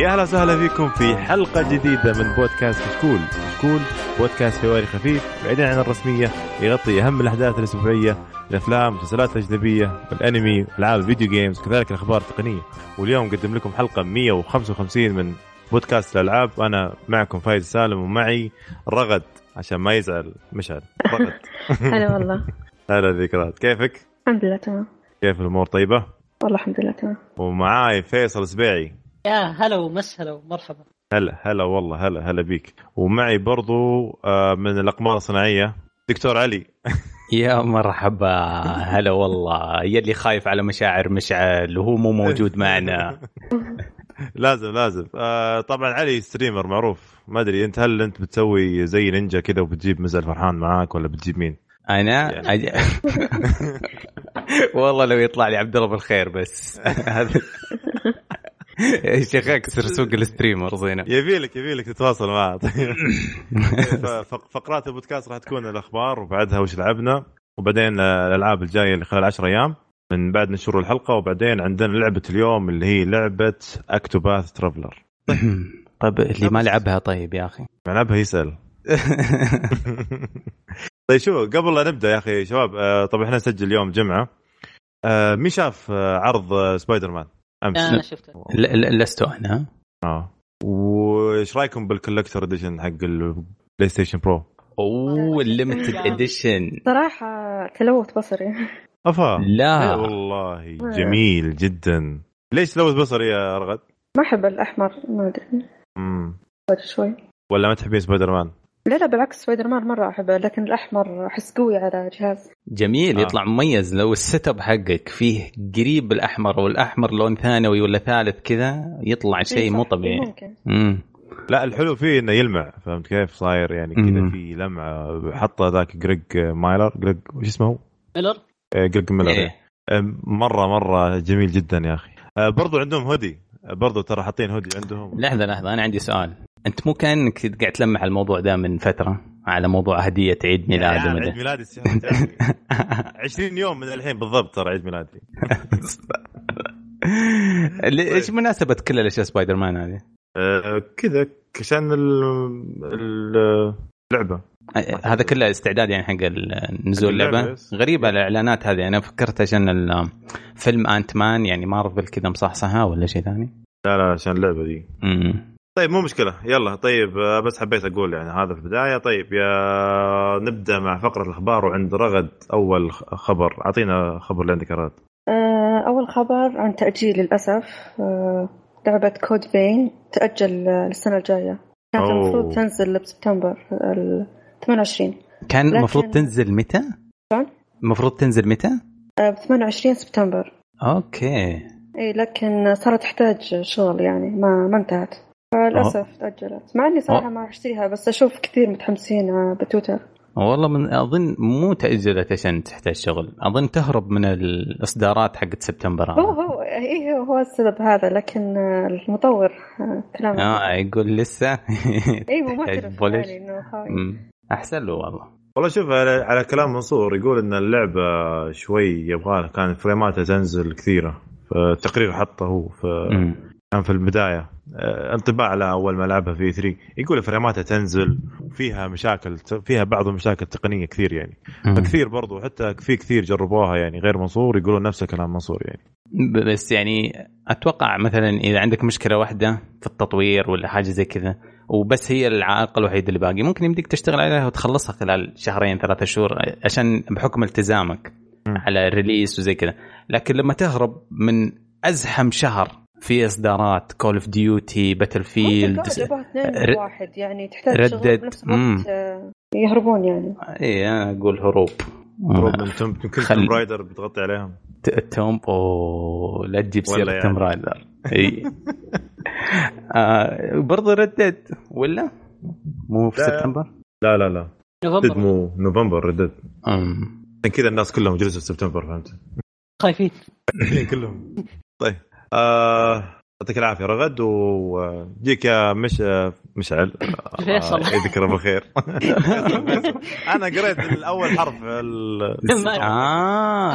يا أهلا وسهلا فيكم في حلقة جديدة من بودكاست كشكول، كشكول بودكاست حواري خفيف بعيدا عن الرسمية يغطي أهم الأحداث الأسبوعية، الأفلام، المسلسلات الأجنبية، والأنمي، ألعاب ال video games، وكذلك الأخبار التقنية، واليوم نقدم لكم حلقة 155 من بودكاست الألعاب، أنا معكم فايز سالم ومعي رغد عشان ما يزعل. مشعل، رغد. هلا والله. هلا ذكرات، كيفك؟ الحمد لله تمام. كيف الأمور طيبة؟ والله الحمد لله تمام. ومعاي فيصل سبيعي يا هلا ومس هلا ومرحبا. هلا هلا والله هلا هلا بيك. ومعي برضو آه، من الأقمار الصناعية دكتور علي. يا مرحبا هلا والله. يلي خايف على مشاعر مشعل وهو مو موجود معنا. لازم لازم. آه، طبعا علي ستريمر معروف. ما أدري أنت هل أنت بتسوي زي نينجا كذا وبتجيب مزل فرحان معاك ولا بتجيب مين؟ أنا؟ يعني. والله لو يطلع لي عبد الله بالخير بس. هذا شيخ كاسر سوق ال streamers هنا يبي لك يبي لك تتواصل طيب ف- فقرات البودكاست راح تكون الأخبار وبعدها وش لعبنا وبعدين الألعاب الجاية اللي خلال 10 أيام. من بعد نشر الحلقة وبعدين عندنا لعبة اليوم اللي هي لعبة Octopath Traveler طيب. اللي ما لعبها طيب يا أخي. ما لعبها يسأل. طيب شو قبل لا نبدأ يا أخي شباب آه، طبعا إحنا نسجل اليوم جمعة. آه، مين شاف آه، عرض سبايدر مان أمس. أنا شفته ل- ل- لست أنا. آه. وإيش رأيكم بال collector edition حق ال PlayStation Pro أوه ال limited edition صراحة تلوث بصري. أفا. لا. والله جميل جدا. ليش لوث بصري يا رغد؟ ما أحب الأحمر ما أدري. مم. بدري شوي. ولا ما تحبين سبايدر مان؟ لا لا بالعكس سبايدر مان مرة أحبه لكن الأحمر أحس قوي على جهاز. جميل آه. يطلع مميز. لو ال setup حقك فيه قريب الأحمر والأحمر لون ثانوي ولا ثالث كذا يطلع شيء إيه مو طبيعي. ممكن. امم لا الحلو فيه إنه يلمع فهمت كيف؟ صاير يعني كذا مم. في لمعة. حطه ذاك جريج مايلر جريج وش اسمه هو؟ ميلر؟ آه، جريج ميلر إيه. آه، مرة مرة جميل جدا يا أخي. آه، برضو عندهم هودي. آه، برضو ترى حاطين هودي عندهم. لحظة لحظة أنا عندي سؤال. أنت مو كأنك قاعد تلمح الموضوع ده من فترة على موضوع هديه عيد ميلاد يعني عيد ميلادي السنة الجاية. 20 يوم من الحين بالضبط ترى عيد ميلادي. إيش مناسبة كل الأشياء سبايدر مان هذه؟ آه، كذا عشان ال- ال- اللعبة. هذا كله استعداد يعني حق نزول اللعبة. غريبة الإعلانات هذه. أنا فكرت عشان فيلم انت مان يعني مارفل كذا مصحصحة ولا شيء ثاني. لا لا عشان اللعبة دي. امم طيب مو مشكلة. يلا طيب آه، بس حبيت أقول يعني هذا في البداية. طيب يا نبدأ مع فقرة الأخبار وعند رغد أول خ- خبر. أعطينا خبر اللي عندك يا رغد. آه، أول خبر عن تأجيل للأسف آه، لعبة كود فين تأجل آه، السنة الجاية. كانت. المفروض تنزل بسبتمبر ال 28 كان لكن- المفروض تنزل متى؟ شلون؟ المفروض تنزل متى؟ ب 28 سبتمبر. أوكي. إي لكن صارت تحتاج شغل يعني ما ما انتهت. فللأسف تأجلت مع إني صراحة أوه. ما أشتريها بس أشوف كثير متحمسين آه، بتويتر والله من أظن مو تاجلت عشان تحتاج شغل أظن تهرب من الإصدارات حقت سبتمبر هو. هو اي هو هو السبب هذا لكن آه، المطور آه، كلامه آه يقول لسه اي معترف بولش. يعني. أحسن له والله والله شوف على, على كلام منصور يقول إن اللعبه شوي يبغى كان فريماتها تنزل كثيرة فالتقرير حطه هو مم. كان في البداية آه، انطباع على أول ما لعبها في 3 يقول فريماتها تنزل وفيها مشاكل فيها بعض المشاكل التقنية كثير يعني. فكثير برضو حتى في كثير جربوها يعني غير منصور يقولون نفس كلام منصور يعني بس يعني أتوقع مثلا إذا عندك مشكلة واحدة في التطوير ولا حاجة زي كذا وبس هي العائق الوحيد اللي باقي ممكن يمديك تشتغل عليها وتخلصها خلال شهرين ثلاثة شهور عشان بحكم التزامك. على ال release وزي كذا لكن لما تهرب من أزحم شهر في إصدارات Call of Duty Battlefield واحد يعني تحتاج Red Dead. بنفس. الوقت آه، يهربون يعني. اي أنا أقول هروب. مفروض من Tomb كل خل- توم رايدر بتغطي عليهم. ت- Tomb أوه لا تجيب سيرة يعني. Tomb Raider إي. آه برضه Red Dead ولا؟ مو في لا. سبتمبر؟ لا لا لا. Red Dead نوفمبر مو نوفمبر Red Dead. عشان كذا الناس كلهم جلسوا في سبتمبر فهمت؟ خايفين. كلهم. طيب. آه، يعطيك العافية رغد وجيك يا مش مشعل. فيصل. آه، يذكره بالخير أنا قريت الأول حرف ال- آه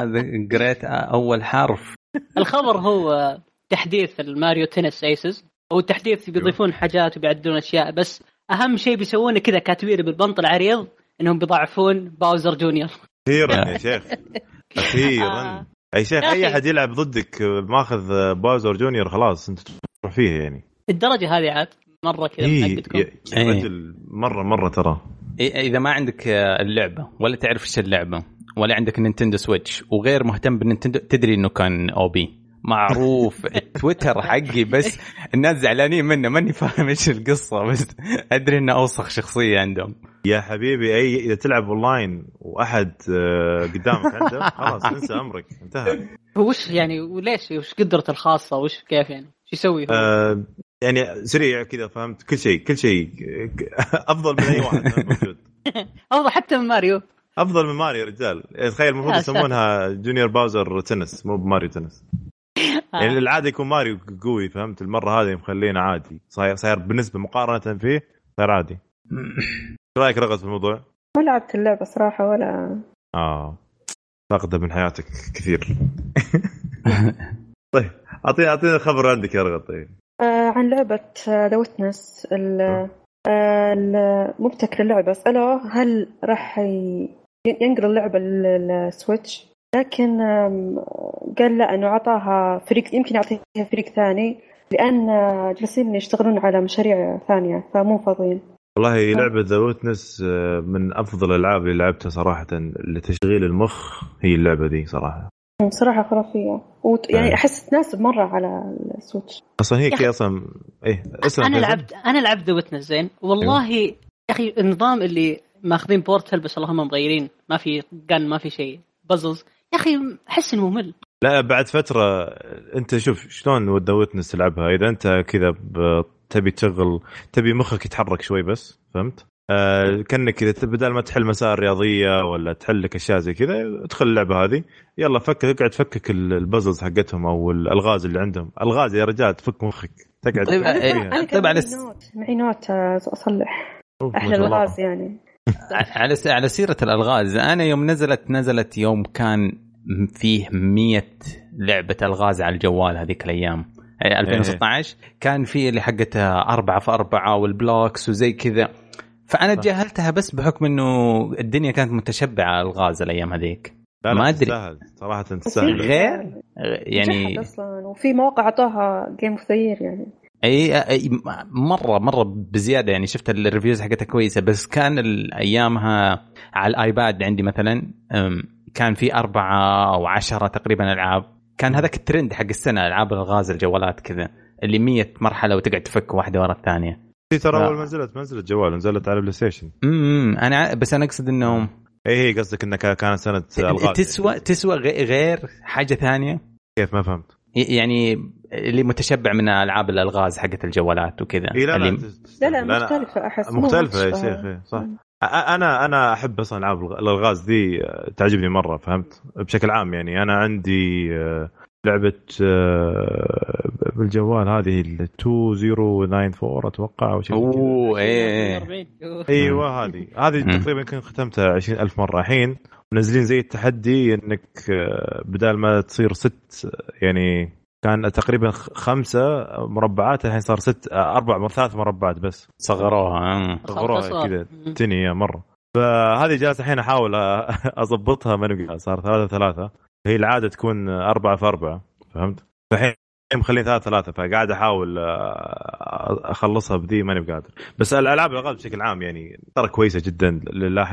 قريت أول حرف. الخبر هو تحديث ال Mario Tennis Aces. والتحديث بيضيفون حاجات وبيعدلون أشياء بس أهم شيء بيسوونه كذا كاتبينه بالبنط العريض إنهم بيضعفون Bowser Junior. أخيرا يا شيخ. أخيرا آه. أي شيخ أي. أحد يلعب ضدك ماخذ Bowser Junior خلاص أنت تروح فيها يعني الدرجة هذه عاد مرة كذا متأكدكم. يا إيه. رجل مرة مرة ترى إيه، إذا ما عندك آه، اللعبة ولا تعرف إيش اللعبة ولا عندك Nintendo Switch وغير مهتم بال Nintendo تدري إنه كان OP معروف. التويتر حقي بس الناس زعلانين منه ماني فاهم إيش القصة بس أدري إنه أوسخ شخصية عندهم. يا حبيبي أي إذا تلعب أونلاين وأحد آه، قدامك عنده خلاص انسى أمرك انتهى. هو وش يعني وليش وش قدرته الخاصة وش كيف يعني؟ شو يسوي هو؟ آه، يعني سريع كذا فهمت؟ كل شيء كل شيء. أفضل من أي واحد موجود. أفضل حتى من ماريو. أفضل من ماريو يا رجال تخيل المفروض يسمونها Junior Bowser Tennis مو ب Mario Tennis. يعني العاده يكون ماريو قوي فهمت؟ المرة هذه مخلينا عادي. صاير صاير بالنسبة مقارنة فيه صاير عادي. إيش رأيك رغد في الموضوع؟ ما لعبت اللعبة صراحة ولا آه. فاقده من حياتك كثير. طيب اعطينا اعطينا خبر عندك يا رغد طيب. آه عن لعبة The Witness مبتكر اللعبة سألوه هل راح ي- ينقل اللعبة لل Switch؟ لكن قال لا أنه أعطاها فريق يمكن يعطيها فريق ثاني لأن آه، جالسين يشتغلون على مشاريع ثانية فمو فاضيين. والله لعبة The Witness من أفضل الألعاب اللي لعبتها صراحة لتشغيل المخ هي اللعبة دي صراحة. صراحة خرافية. وت... آه. يعني أحس تناسب مرة على ال Switch. أصلا هي يا كي أخي. أصلا إيه اسمع أنا فيصل. لعبت أنا لعبت The Witness زين. والله يا أخي النظام اللي ماخذين Portal بس اللهم مغيرين ما في gun ما في شيء. puzzles يا أخي احس انه ممل لا بعد فترة أنت شوف شلون The Witness تلعبها؟ إذا أنت كذا تبي تشغل تبي مخك يتحرك شوي بس فهمت؟ آه كأنك إذا بدل ما تحل مسائل رياضية ولا تحل لك أشياء زي كذا ادخل اللعبة هذه. يلا فك اقعد فكك ال- ال puzzles حقتهم أو الالغاز اللي عندهم. الغاز يا رجال تفك مخك. تقعد طيب، فيها. أنا طبعاً معي نوت. معي نوت آه، أصلح. أحلى. الغاز يعني. على س- على سيرة الألغاز أنا يوم نزلت نزلت يوم كان فيه مية لعبة ألغاز على الجوال هذيك الأيام. إيه. 2016 كان في اللي حقتها أربعة في أربعة وال blocks وزي كذا. فأنا صح. تجاهلتها بس بحكم إنه الدنيا كانت متشبعة الغاز الأيام هذيك. ما أدري. تستاهل. صراحة بس تستاهل. غير؟ يعني أصلا. وفي مواقع اعطاها game of يعني. أي أي مرة مرة بزيادة يعني. شفت ال reviews حقتها كويسة بس كان ايامها على ال iPad عندي مثلا كان في أربعة أو عشرة تقريبا ألعاب. كان هذاك الترند حق السنة ألعاب الغاز الجوالات كذا اللي مية مرحلة وتقعد تفك واحدة ورا الثانية. هي ترى. أول ما نزلت ما نزلت جوال نزلت على PlayStation امم أنا بس أنا أقصد إنه اي هي قصدك انها كا- كانت سنة ألغاز. تسوى تسوى غ- غير حاجة ثانية؟ كيف؟ ما فهمت. يعني اللي متشبع من ألعاب الألغاز حقت الجوالات وكذا. اي لا لا اللي لا لا مختلفة أحس مو مختلفة يا شيخ إيه، صح. أ- أنا أنا أحب أصلا ألعاب الغ- الألغاز دي آه، تعجبني مرة فهمت؟ بشكل عام يعني. أنا عندي آه، لعبة آه، بالجوال هذه ال 2094 أتوقع أو شيء. أوه إيه 40. أيوه هذه. هذه. تقريبا كنت ختمتها 20000 مرة الحين. منزلين زي التحدي إنك بدال ما تصير ست يعني كان تقريبا خ- خمسة مربعات الحين صار ست أربع ثلاث مربعات بس صغروها. صغروها. كذا. تني يا مرة فهذه جالس الحين أحاول أضبطها ما صار ثلاثة ثلاثة هي العادة تكون أربعة في أربعة فهمت؟ فالحين مخلين ثلاثة ثلاثة فقاعد أحاول آه، أخلصها بذي ماني بقادر بس الألعاب الألغاز بشكل عام يعني ترى كويسة جدا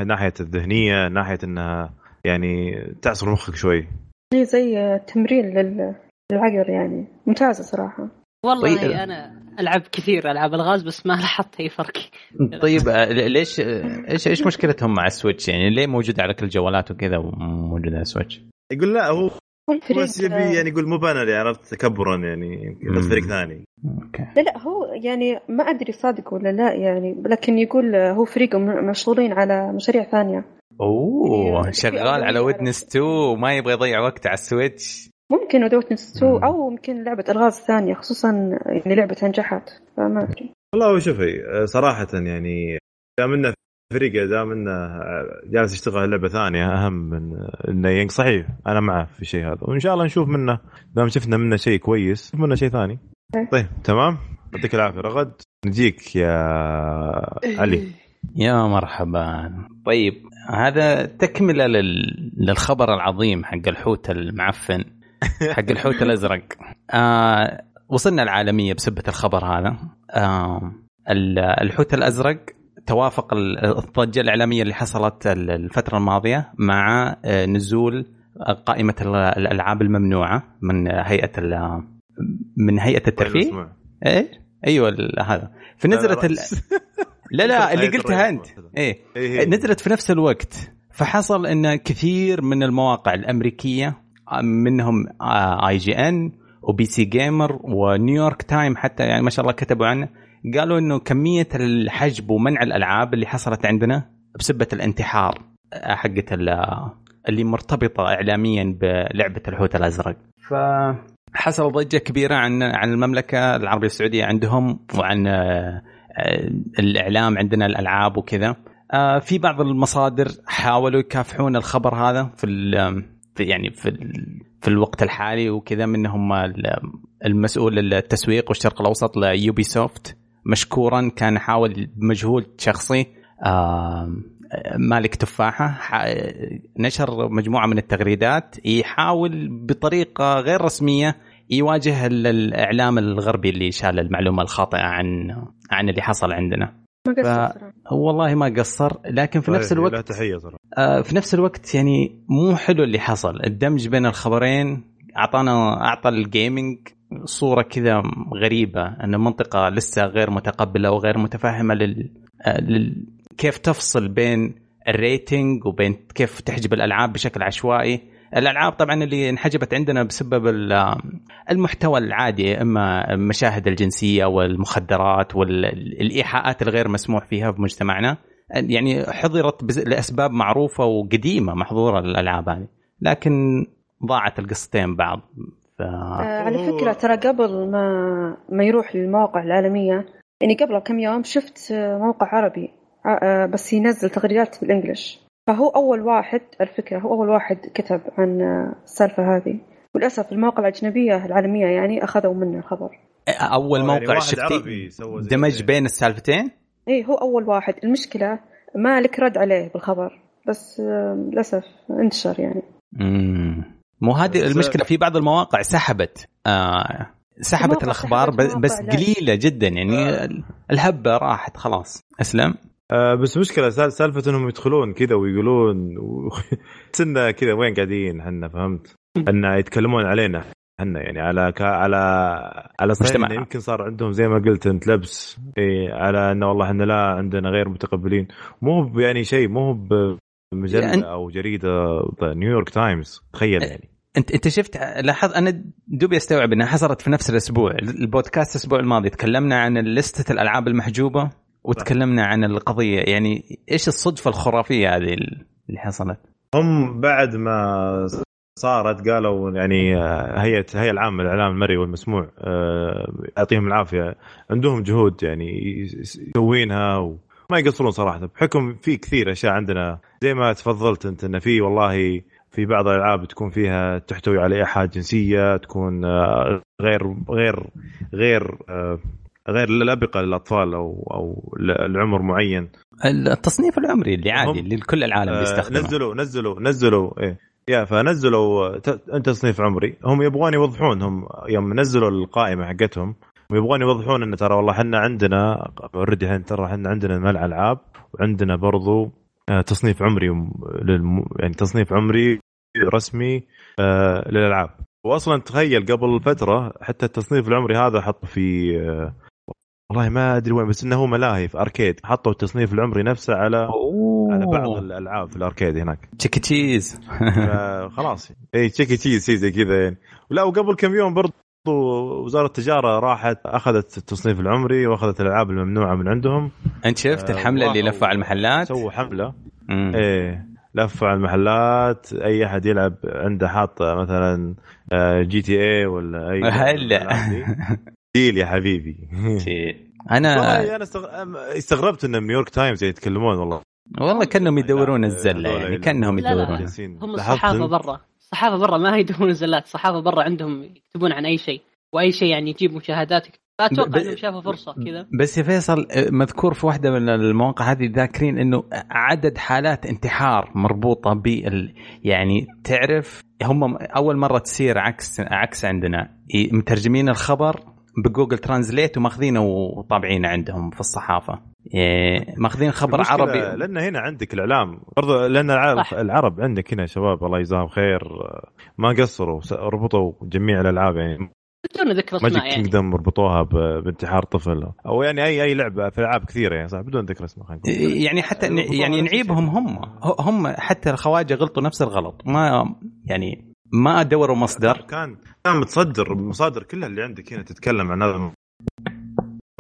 ناحية الذهنية ناحية أنها يعني تعصر مخك شوي هي زي تمرين لل- للعقل يعني. ممتازة صراحة. والله طيب. أنا ألعب كثير ألعاب الغاز بس ما لاحظت أي فرق. طيب آه، ليش آه، إيش إيش مشكلتهم مع ال Switch؟ يعني ليه موجوده على كل الجوالات وكذا وموجوده على السويتش؟ يقول لا هو هو الفريق بس يبي يعني يقول مو أنا اللي عرفت تكبرا يعني. بس فريق ثاني. okay. لا لا هو يعني ما أدري صادق ولا لا يعني لكن يقول هو فريق مشغولين على مشاريع ثانية. أوه في شغال على- Witness 2 وما يبغى يضيع وقت على ال Switch. ممكن ودوت نسو. أو يمكن لعبة ألغاز ثانية خصوصا يعني لعبة نجحت فما أدري. والله شوفي صراحة يعني دام انه فريق دام انه جالس يشتغل على لعبة ثانية أهم من إنه ين- صحيح أنا معه في الشيء هذا. وإن شاء الله نشوف منه دام شفنا منه شيء كويس نشوف منه شيء ثاني. إيه. طيب تمام؟ يعطيك العافية. رغد نجيك يا علي. يا مرحبا. طيب هذا تكملة لل... للخبر العظيم حق الحوت المعفن. حق الحوت الأزرق. آه وصلنا العالمية بسبة الخبر هذا. آه الحوت الأزرق توافق الضجه الإعلامية اللي حصلت الفترة الماضية مع آه، نزول قائمة الألعاب الممنوعة من هيئة من هيئة الترفيه. إيه؟ أيوه هذا. فنزلت ال... لا لا اللي قلتها أنت. إيه. إيه. نزلت في نفس الوقت. فحصل إن كثير من المواقع الأمريكية منهم IGN و PC Gamer و New York Time حتى يعني ما شاء الله كتبوا عنه. قالوا إنه كمية الحجب ومنع الألعاب اللي حصلت عندنا بسبة الانتحار حقت اللي مرتبطة اعلاميا بلعبة الحوت الأزرق. ف حصل ضجة كبيرة عن عن المملكة العربية السعودية عندهم وعن آه، الإعلام عندنا الألعاب وكذا. آه، في بعض المصادر حاولوا يكافحون الخبر هذا في في يعني في في الوقت الحالي وكذا منهم المسؤول التسويق والشرق الأوسط ليوبي سوفت مشكورا كان حاول بمجهود شخصي مالك تفاحة نشر مجموعة من التغريدات يحاول بطريقة غير رسمية يواجه الإعلام الغربي اللي شال المعلومة الخاطئة عن عن اللي حصل عندنا. ما قصر ف... والله ما قصر لكن في نفس الوقت لا تحية صراحة آه في نفس الوقت يعني مو حلو اللي حصل. الدمج بين الخبرين اعطانا أعطى الجيمنج صورة كذا غريبة إن المنطقة لسه غير متقبلة وغير متفاهمة لل... آه، لل... كيف تفصل بين الريتنج وبين كيف تحجب الألعاب بشكل عشوائي. الألعاب طبعا اللي انحجبت عندنا بسبب المحتوى العادي إما المشاهد الجنسية والمخدرات والإيحاءات الغير مسموح فيها في مجتمعنا. يعني حضرت لأسباب معروفة وقديمة محظورة للالعاب هذه. لكن ضاعت القصتين بعض. ف... آه على فكرة ترى قبل ما ما يروح للمواقع العالمية يعني قبل كم يوم شفت موقع عربي آه، بس ينزل تغريدات بالانجلش فهو أول واحد الفكرة هو أول واحد كتب عن السالفة هذه. وللأسف المواقع الأجنبية العالمية يعني أخذوا منه الخبر. أول يعني موقع يعني شفتي دمج بين السالفتين؟ اي هو أول واحد. المشكلة ما لك رد عليه بالخبر بس آه، للأسف انتشر يعني. امم مو هذه المشكلة في بعض المواقع سحبت. آه سحبت الأخبار بس قليلة جدا. يعني آه. الهبة راحت خلاص. أسلم. آه بس مشكلة سالفة إنهم يدخلون كذا ويقولون و... كذا وين قاعدين إحنا فهمت؟ ان يتكلمون علينا إحنا يعني على ك... على على صحيح يمكن صار عندهم زي ما قلت أنت لبس إيه على إنه والله إحنا لا عندنا غير متقبلين. مو يعني شيء مو بمجلة يعني أو جريدة نيويورك تايمز تخيل يعني. أنت أنت شفت لاحظ أنا دوبي استوعب إنها حصلت في نفس الأسبوع البودكاست الأسبوع الماضي تكلمنا عن لستة الألعاب المحجوبة. وتكلمنا عن القضية. يعني إيش الصدفة الخرافية هذه اللي حصلت؟ هم بعد ما صارت قالوا يعني آه، هيئة الهيئه العامة للإعلام المرئي والمسموع آه، يعطيهم العافية. عندهم جهود يعني يسوينها وما يقصرون صراحة. بحكم في كثير أشياء عندنا. زي ما تفضلت أنت انه في والله في بعض الألعاب تكون فيها تحتوي على ايحاءات جنسية تكون آه، غير غير غير غير الابقه للأطفال أو أو لعمر معين. التصنيف العمري اللي عادي اللي كل العالم بيستخدمه. نزلوا نزلوا نزلوا إيه. يا فنزلوا أنت تصنيف عمري. هم يبغون يوضحون هم يوم نزلوا القائمة حقتهم ويبغون يوضحون إن ترى والله إحنا عندنا اوريدي ترى إحنا عندنا ملع ألعاب وعندنا برضو آه، تصنيف عمري يعني تصنيف عمري رسمي آه، للألعاب. واصلا تخيل قبل فترة حتى التصنيف العمري هذا حط في آه، والله ما أدري وين بس إنه هو ملاهي في arcade. حطوا التصنيف العمري نفسه على أوه. على بعض الألعاب في ال arcade هناك. Chuck E. Cheese. خلاص. اي Chuck E. Cheese زي كذا يعني. ولا وقبل كم يوم برضو وزارة التجارة راحت أخذت التصنيف العمري وأخذت الألعاب الممنوعة من عندهم. أنت شفت آه الحملة اللي لفوا على المحلات؟ سووا حملة. مم. إيه لفوا على المحلات. أي أحد يلعب عنده حاط مثلا GTA ولا أي هلا. ديل يا حبيبي. أنا أنا استغربت إن New York Times يتكلمون والله. والله كأنهم يدورون الزلة يعني كأنهم يدورون. هم الصحافة برا. الصحافة برا ما يدورون الزلات الصحافة برا عندهم يكتبون عن أي شيء وأي شيء يعني يجيب مشاهدات. فاتوقع ب- إنهم شافوا فرصة كذا. بس يا فيصل مذكور في واحدة من المواقع هذه ذاكرين إنه عدد حالات انتحار مربوطة بال يعني تعرف هم أول مرة تصير عكس عكس عندنا. مترجمين الخبر بجوجل ترانزليت وماخذينه وطابعينه عندهم في الصحافة. إيه، ماخذين خبر عربي. لأن هنا عندك الإعلام. برضو لأن العرب. العرب عندك هنا شباب الله يجزاهم خير ما قصروا ربطوا جميع الألعاب يعني. بدون ذكر ماجيك اسماء يعني. كينجدم ربطوها بانتحار طفل. أو يعني اي أي لعبه في ألعاب كثيرة يعني صح؟ بدون ذكر اسماء. يعني حتى يعني نعيبهم هم. هم حتى الخواجة غلطوا نفس الغلط. ما يعني ما دوروا مصدر. كان كان متصدر المصادر كلها اللي عندك هنا تتكلم عن هذا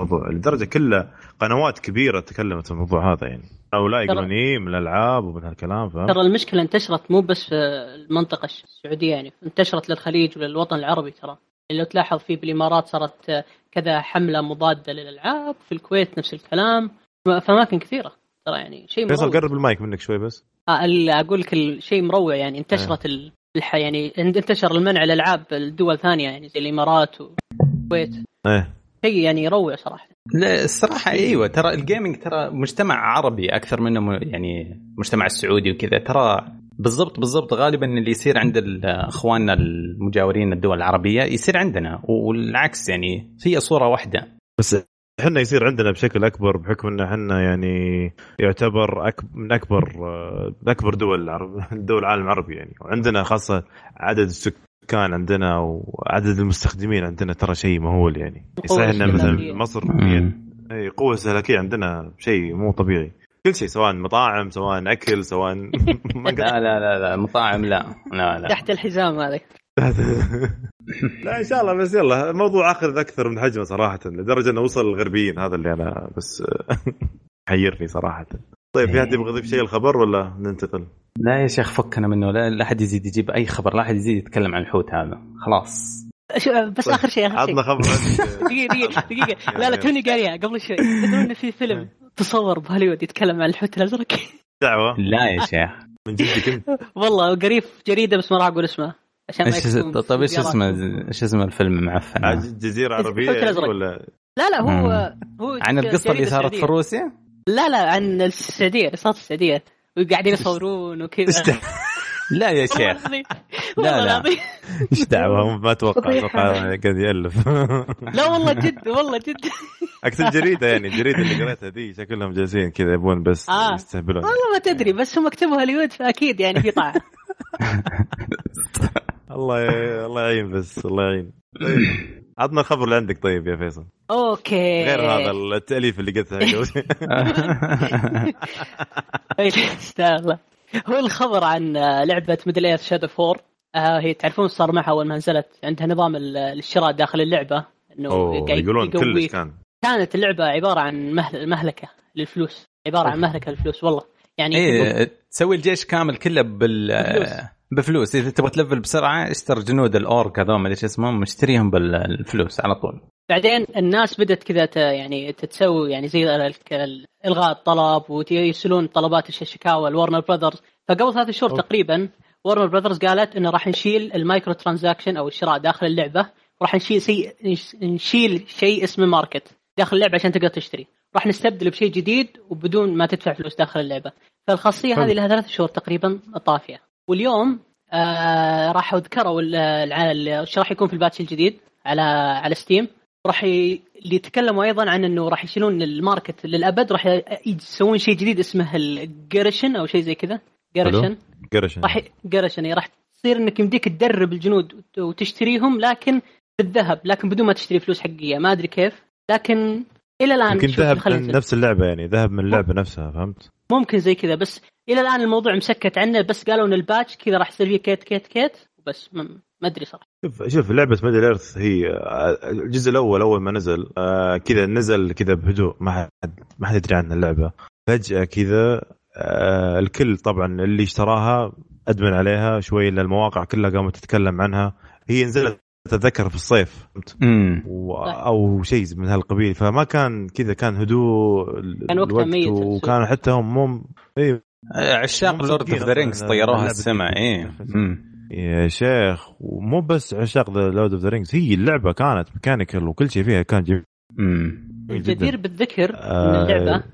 الموضوع. لدرجة كلها قنوات كبيرة تكلمت في الموضوع هذا يعني. هؤلاء يقولون من الألعاب ومن هالكلام فاهم ترى المشكلة انتشرت مو بس في المنطقة السعودية يعني انتشرت للخليج وللوطن العربي ترى. يعني لو تلاحظ في بالإمارات صارت كذا حملة مضادة للألعاب في الكويت نفس الكلام. في أماكن كثيرة ترى يعني شيء فيصل مروع. قرب المايك منك شوي بس. آه أقول لك الشيء مروع يعني انتشرت ال- الح يعني انتشر المنع الالعاب الدول ثانية يعني زي الإمارات والكويت إيه. شيء يعني يروع صراحة. لا الصراحة أيوه ترى الجيمنج ترى مجتمع عربي أكثر منه يعني مجتمع السعودي وكذا. ترى بالضبط بالضبط غالبا اللي يصير عند إخواننا المجاورين الدول العربية يصير عندنا والعكس يعني هي صورة واحدة. بس إحنا يصير عندنا بشكل أكبر بحكم إن إحنا يعني يعتبر أك... من أكبر آه، من أكبر دول العرب دول العالم العربي يعني. وعندنا خاصة عدد السكان عندنا وعدد المستخدمين عندنا ترى شيء مهول يعني. ان مثلا. مصر مم. إي قوة استهلاكية عندنا شيء مو طبيعي. كل شيء سواء مطاعم سواء أكل سواء لا لا لا لا مطاعم لا لا لا. تحت الحزام هذا. لا إن شاء الله بس يلا الموضوع اخذ أكثر من حجمه صراحة لدرجة إنه وصل للغربيين هذا اللي أنا بس حيرني صراحة. طيب في أحد يبغى يضيف شيء الخبر ولا ننتقل؟ لا يا شيخ فكنا منه. لا لا أحد يزيد يجيب أي خبر لا أحد يزيد يتكلم عن الحوت هذا. خلاص. بس آخر شيء آخر شيء. عطنا خبر. دقيقة دقيقة دقيقة. لا لا توني قاريها قبل شوي. تدرون إن في فيلم تصور بهوليوود يتكلم عن الحوت الأزرق؟ دعوة. لا يا شيخ. من جدك أنت. والله قريب في جريدة بس ما راح أقول اسمها عشان ما طيب إيش. اسمه إيش اسم الفيلم معفن جزيرة عربية يعني. ولا لا لا هو مم. هو عن القصة اللي صارت في. روسيا لا لا عن السعودية اللي صارت في السعودية وقاعدين يصورون وكذا لا يا شيخ. لا، والله لا. العظيم إيش دعوة ما أتوقع. أتوقع قاعد يألف لا والله جد والله جد اكتب جريده يعني الجريدة اللي قريتها دي شكلهم جالسين كذا يبون بس آه. يستهبلون والله ما تدري بس هم كتبوا هوليوود فأكيد يعني في طاعة الله ي... الله يعين بس الله يعين. طيب. عطنا الخبر اللي عندك طيب يا فيصل. okay. غير هذا التأليف اللي قلتها قبل شوي. استغفر هو الخبر عن لعبة Middle-earth Shadow of War آه هي تعرفون صار معها أول ما نزلت. عندها نظام ال- الشراء داخل اللعبة. إنه يقولون كلش. كان. كانت اللعبة عبارة عن مهل- مهلكة للفلوس. عبارة عن مهلكة للفلوس والله. يعني إيه تسوي الجيش كامل كله بال بفلوس. بفلوس. إذا تبغى تلفل بسرعة اشتر جنود ال Orc هذول ما أدري إيش اسمهم اشتريهم بالفلوس على طول. بعدين الناس بدأت كذا ت- يعني تتسوي يعني زي ال- ال- إلغاء الطلب ويرسلون طلبات الش- الشكاوى ل Warner Brothers فقبل ثلاث شهور. تقريبا Warner Brothers قالت إنه راح نشيل ال microtransaction أو الشراء داخل اللعبة وراح نشيل شيء نشيل شيء اسمه market داخل اللعبة عشان تقدر تشتري. راح نستبدله بشيء جديد وبدون ما تدفع فلوس داخل اللعبة. فالخاصية. هذه لها ثلاث شهور تقريبا طافية. واليوم آه راحوا ذكروا ال- ال- إيش راح يكون في ال patch الجديد على على Steam راح ي... اللي يتكلموا أيضا عن إنه راح يشيلون ال market للأبد راح يسوون شيء جديد اسمه ال garrison أو شيء زي كذا. garrison راح garrison راح تصير إنك يمديك تدرب الجنود وت- وتشتريهم لكن بالذهب لكن بدون ما تشتري فلوس حقيقية. ما أدري كيف. لكن إلى الآن يمكن ذهب من. نفس اللعبة يعني ذهب من اللعبة نفسها فهمت؟ ممكن زي كذا بس إلى الآن الموضوع مسكت عنه بس قالوا إن ال patch كذا راح يصير فيه كيت كيت كيت وبس ما ما أدري صراحة. شوف شوف لعبة Middle-earth هي الجزء الأول أول ما نزل آه، كذا نزل كذا بهدوء ما حد ما حد يدري عن اللعبة. فجأة كذا آه، الكل طبعا اللي اشتراها أدمن عليها شوي إلا المواقع كلها قامت تتكلم عنها. هي نزلت أتذكر في الصيف فهمت؟ و-. أو شيء من هالقبيل. فما كان كذا كان هدوء كان وقتها الوقت ميت وكان حتى هم مو اي عشاق Lord of the Rings طيروها السماء. إيه. يا شيخ ومو بس عشاق The Lord of the Rings هي اللعبة كانت mechanical وكل شيء فيها كان جميل الجدير بالذكر إن آه، اللعبة.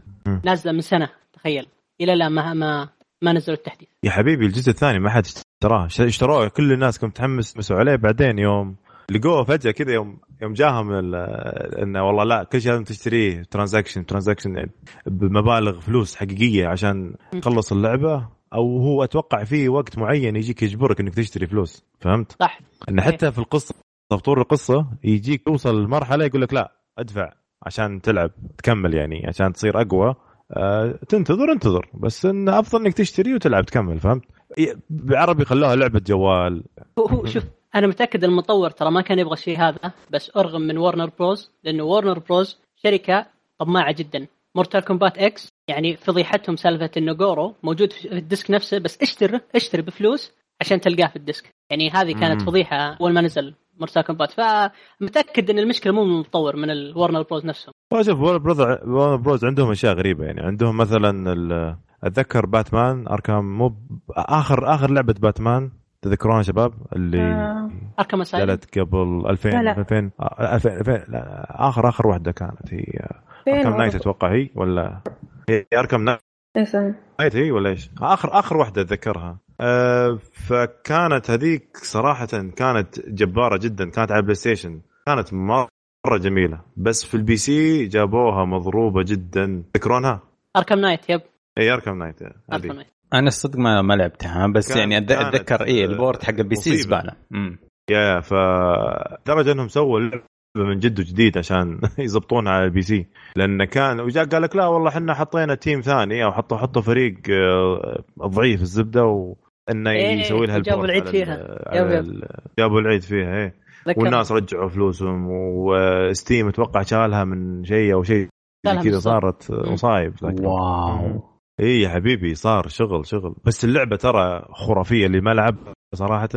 نازلة من سنة تخيل. إلى لا ما ما ما نزلوا التحديث. يا حبيبي الجزء الثاني ما حد اشتراه اشتروه كل الناس كانت متحمس مسوا عليه. بعدين يوم لقوه فجأة كذا يوم يوم جاهم انه والله لا كل شيء لازم تشتريه transaction transaction بمبالغ فلوس حقيقية عشان تخلص اللعبة أو هو أتوقع في وقت معين يجيك يجبرك إنك تشتري فلوس فهمت؟ صح إن حتى في القصة في طول القصة يجيك توصل لمرحلة يقول لك لا ادفع عشان تلعب تكمل يعني عشان تصير أقوى آه، تنتظر انتظر بس إن أفضل إنك تشتري وتلعب تكمل فهمت؟ ي- بالعربي خلوها لعبة جوال هو شوف أنا متأكد المطور ترى ما كان يبغى الشيء هذا بس أرغم من ورنر بروز لأنه ورنر بروز شركة طماعة جدا. Mortal Kombat X يعني فضيحتهم سالفة إنه Goro موجود في ال disk نفسه بس اشتري اشتري بفلوس عشان تلقاه في ال disk. يعني هذه كانت. فضيحة أول ما نزل Mortal Kombat فمتأكد إن المشكلة مو من المطور من ال Warner Bros نفسهم. شوف Warner Bros Warner Bros عندهم أشياء غريبة. يعني عندهم مثلا أتذكر Batman Arkham مو آخر آخر لعبة باتمان تذكرونها شباب اللي آه. Arkham Asylum نزلت قبل 2000 لا، لا. 2000 آه، 2000 2000 لا، اخر آخر واحدة كانت هي فين Arkham Knight؟ أتوقع هي ولا هي Arkham Knight إيه صحيح. هي ولا إيش؟ اخر آخر واحدة أتذكرها أه فكانت هذيك صراحة كانت جبارة جدا كانت على ال PlayStation كانت مرة جميلة بس في ال PC جابوها مضروبة جدا تذكرونها؟ Arkham Knight yep اي Arkham Knight Arkham Knight أنا الصدق ما ما لعبتها بس يعني أتذكر اي آه، ال port حق ال PC. زبالة امم يا ف لدرجه إنهم سووا اللعبه من جد وجديد عشان يضبطونها على ال PC لأن كان وجاء قال لك لا والله إحنا حطينا team ثاني أو حطوا حطوا فريق آه، ضعيف الزبدة وإنه إيه، يسوي لها جابوا العيد فيها. جابوا العيد فيها إيه والناس رجعوا فلوسهم و Steam أتوقع شالها من شيء أو شيء كذا. صارت. مصايب واو إي يا حبيبي صار شغل شغل. بس اللعبة ترى خرافية اللي ما لعب صراحة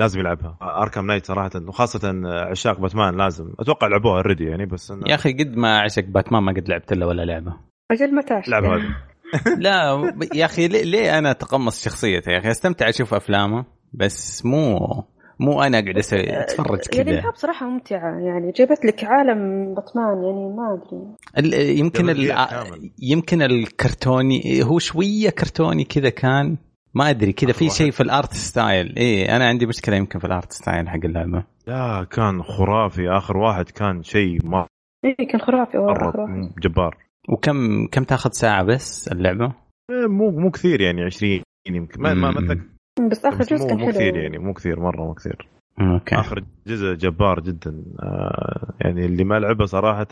لازم يلعبها. Arkham Knight صراحة وخاصة عشاق باتمان لازم. أتوقع لعبوها already يعني بس أنا يا أخي قد ما عشق باتمان ما قد لعبت إلا ولا لعبة. أجل متى هذه لا يا أخي ليه, ليه أنا أتقمص شخصيته يا أخي أستمتع أشوف أفلامه بس مو مو أنا اقعد أس- أتفرج يعني كذا. الألعاب صراحة ممتعة يعني جابت لك عالم باتمان يعني ما أدري. ال- يمكن. يمكن الكرتوني هو شوية كرتوني كذا كان ما أدري كذا في واحد. شيء في ال art style. إيه أنا عندي مشكلة يمكن في ال art style حق اللعبة. لا كان خرافي. آخر واحد كان شيء مره إيه كان خرافي والله خرافي. جبار. وكم كم تاخذ ساعة بس اللعبة؟ إيه، مو مو كثير يعني 20 يمكن. ما ما بس آخر بس جزء مو كان مو حلو. كثير يعني مو كثير مرة مو كثير. أوكي. آخر جزء جبار جدا. آه يعني اللي ما لعبه صراحة.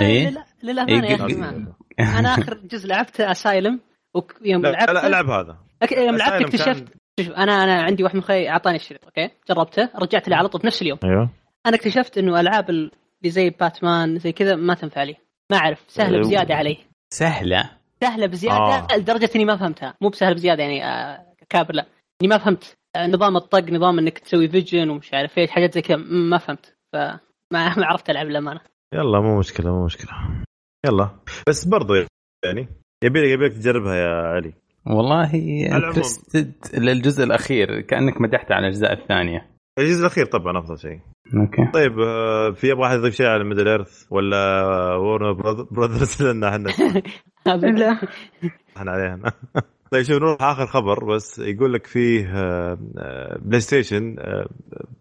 إيه؟ لل- للأمانة إيه، يا أخي أنا آخر جزء لعبته Asylum ويوم لعبت لا العب هذا. يوم لعبت Asylum اكتشفت شوف أنا أنا عندي واحد من أخوي أعطاني الشريط أوكي؟ جربته رجعت له على طول في نفس اليوم. أيوه. أنا اكتشفت إنه ألعاب اللي زي باتمان زي كذا ما تنفع لي. ما أعرف سهلة أه، بزيادة علي. سهلة؟ سهلة بزيادة آه. لدرجة إني ما فهمتها. مو بسهلة بزيادة يعني آه، كابر لا. اني ما فهمت. آه، نظام الطق نظام إنك تسوي vision ومش عارف إيش حاجات زي كذا. ما فهمت. فما ما عرفت ألعب للامانه يلا مو مشكلة مو مشكلة. يلا. بس برضو يعني يبي لك يبي لك تجربها يا علي. والله العموم. interested للجزء الأخير كأنك مدحت على الاجزاء الثانية. الجزء الأخير طبعا أفضل شيء. أوكي. طيب آه، في يبغى احد يضيف شيء على Middle Earth ولا Warner Brothers لأن إحنا لا إحنا عليها طيب شوف نروح اخر خبر بس يقول لك فيه آه، آه، PlayStation آه،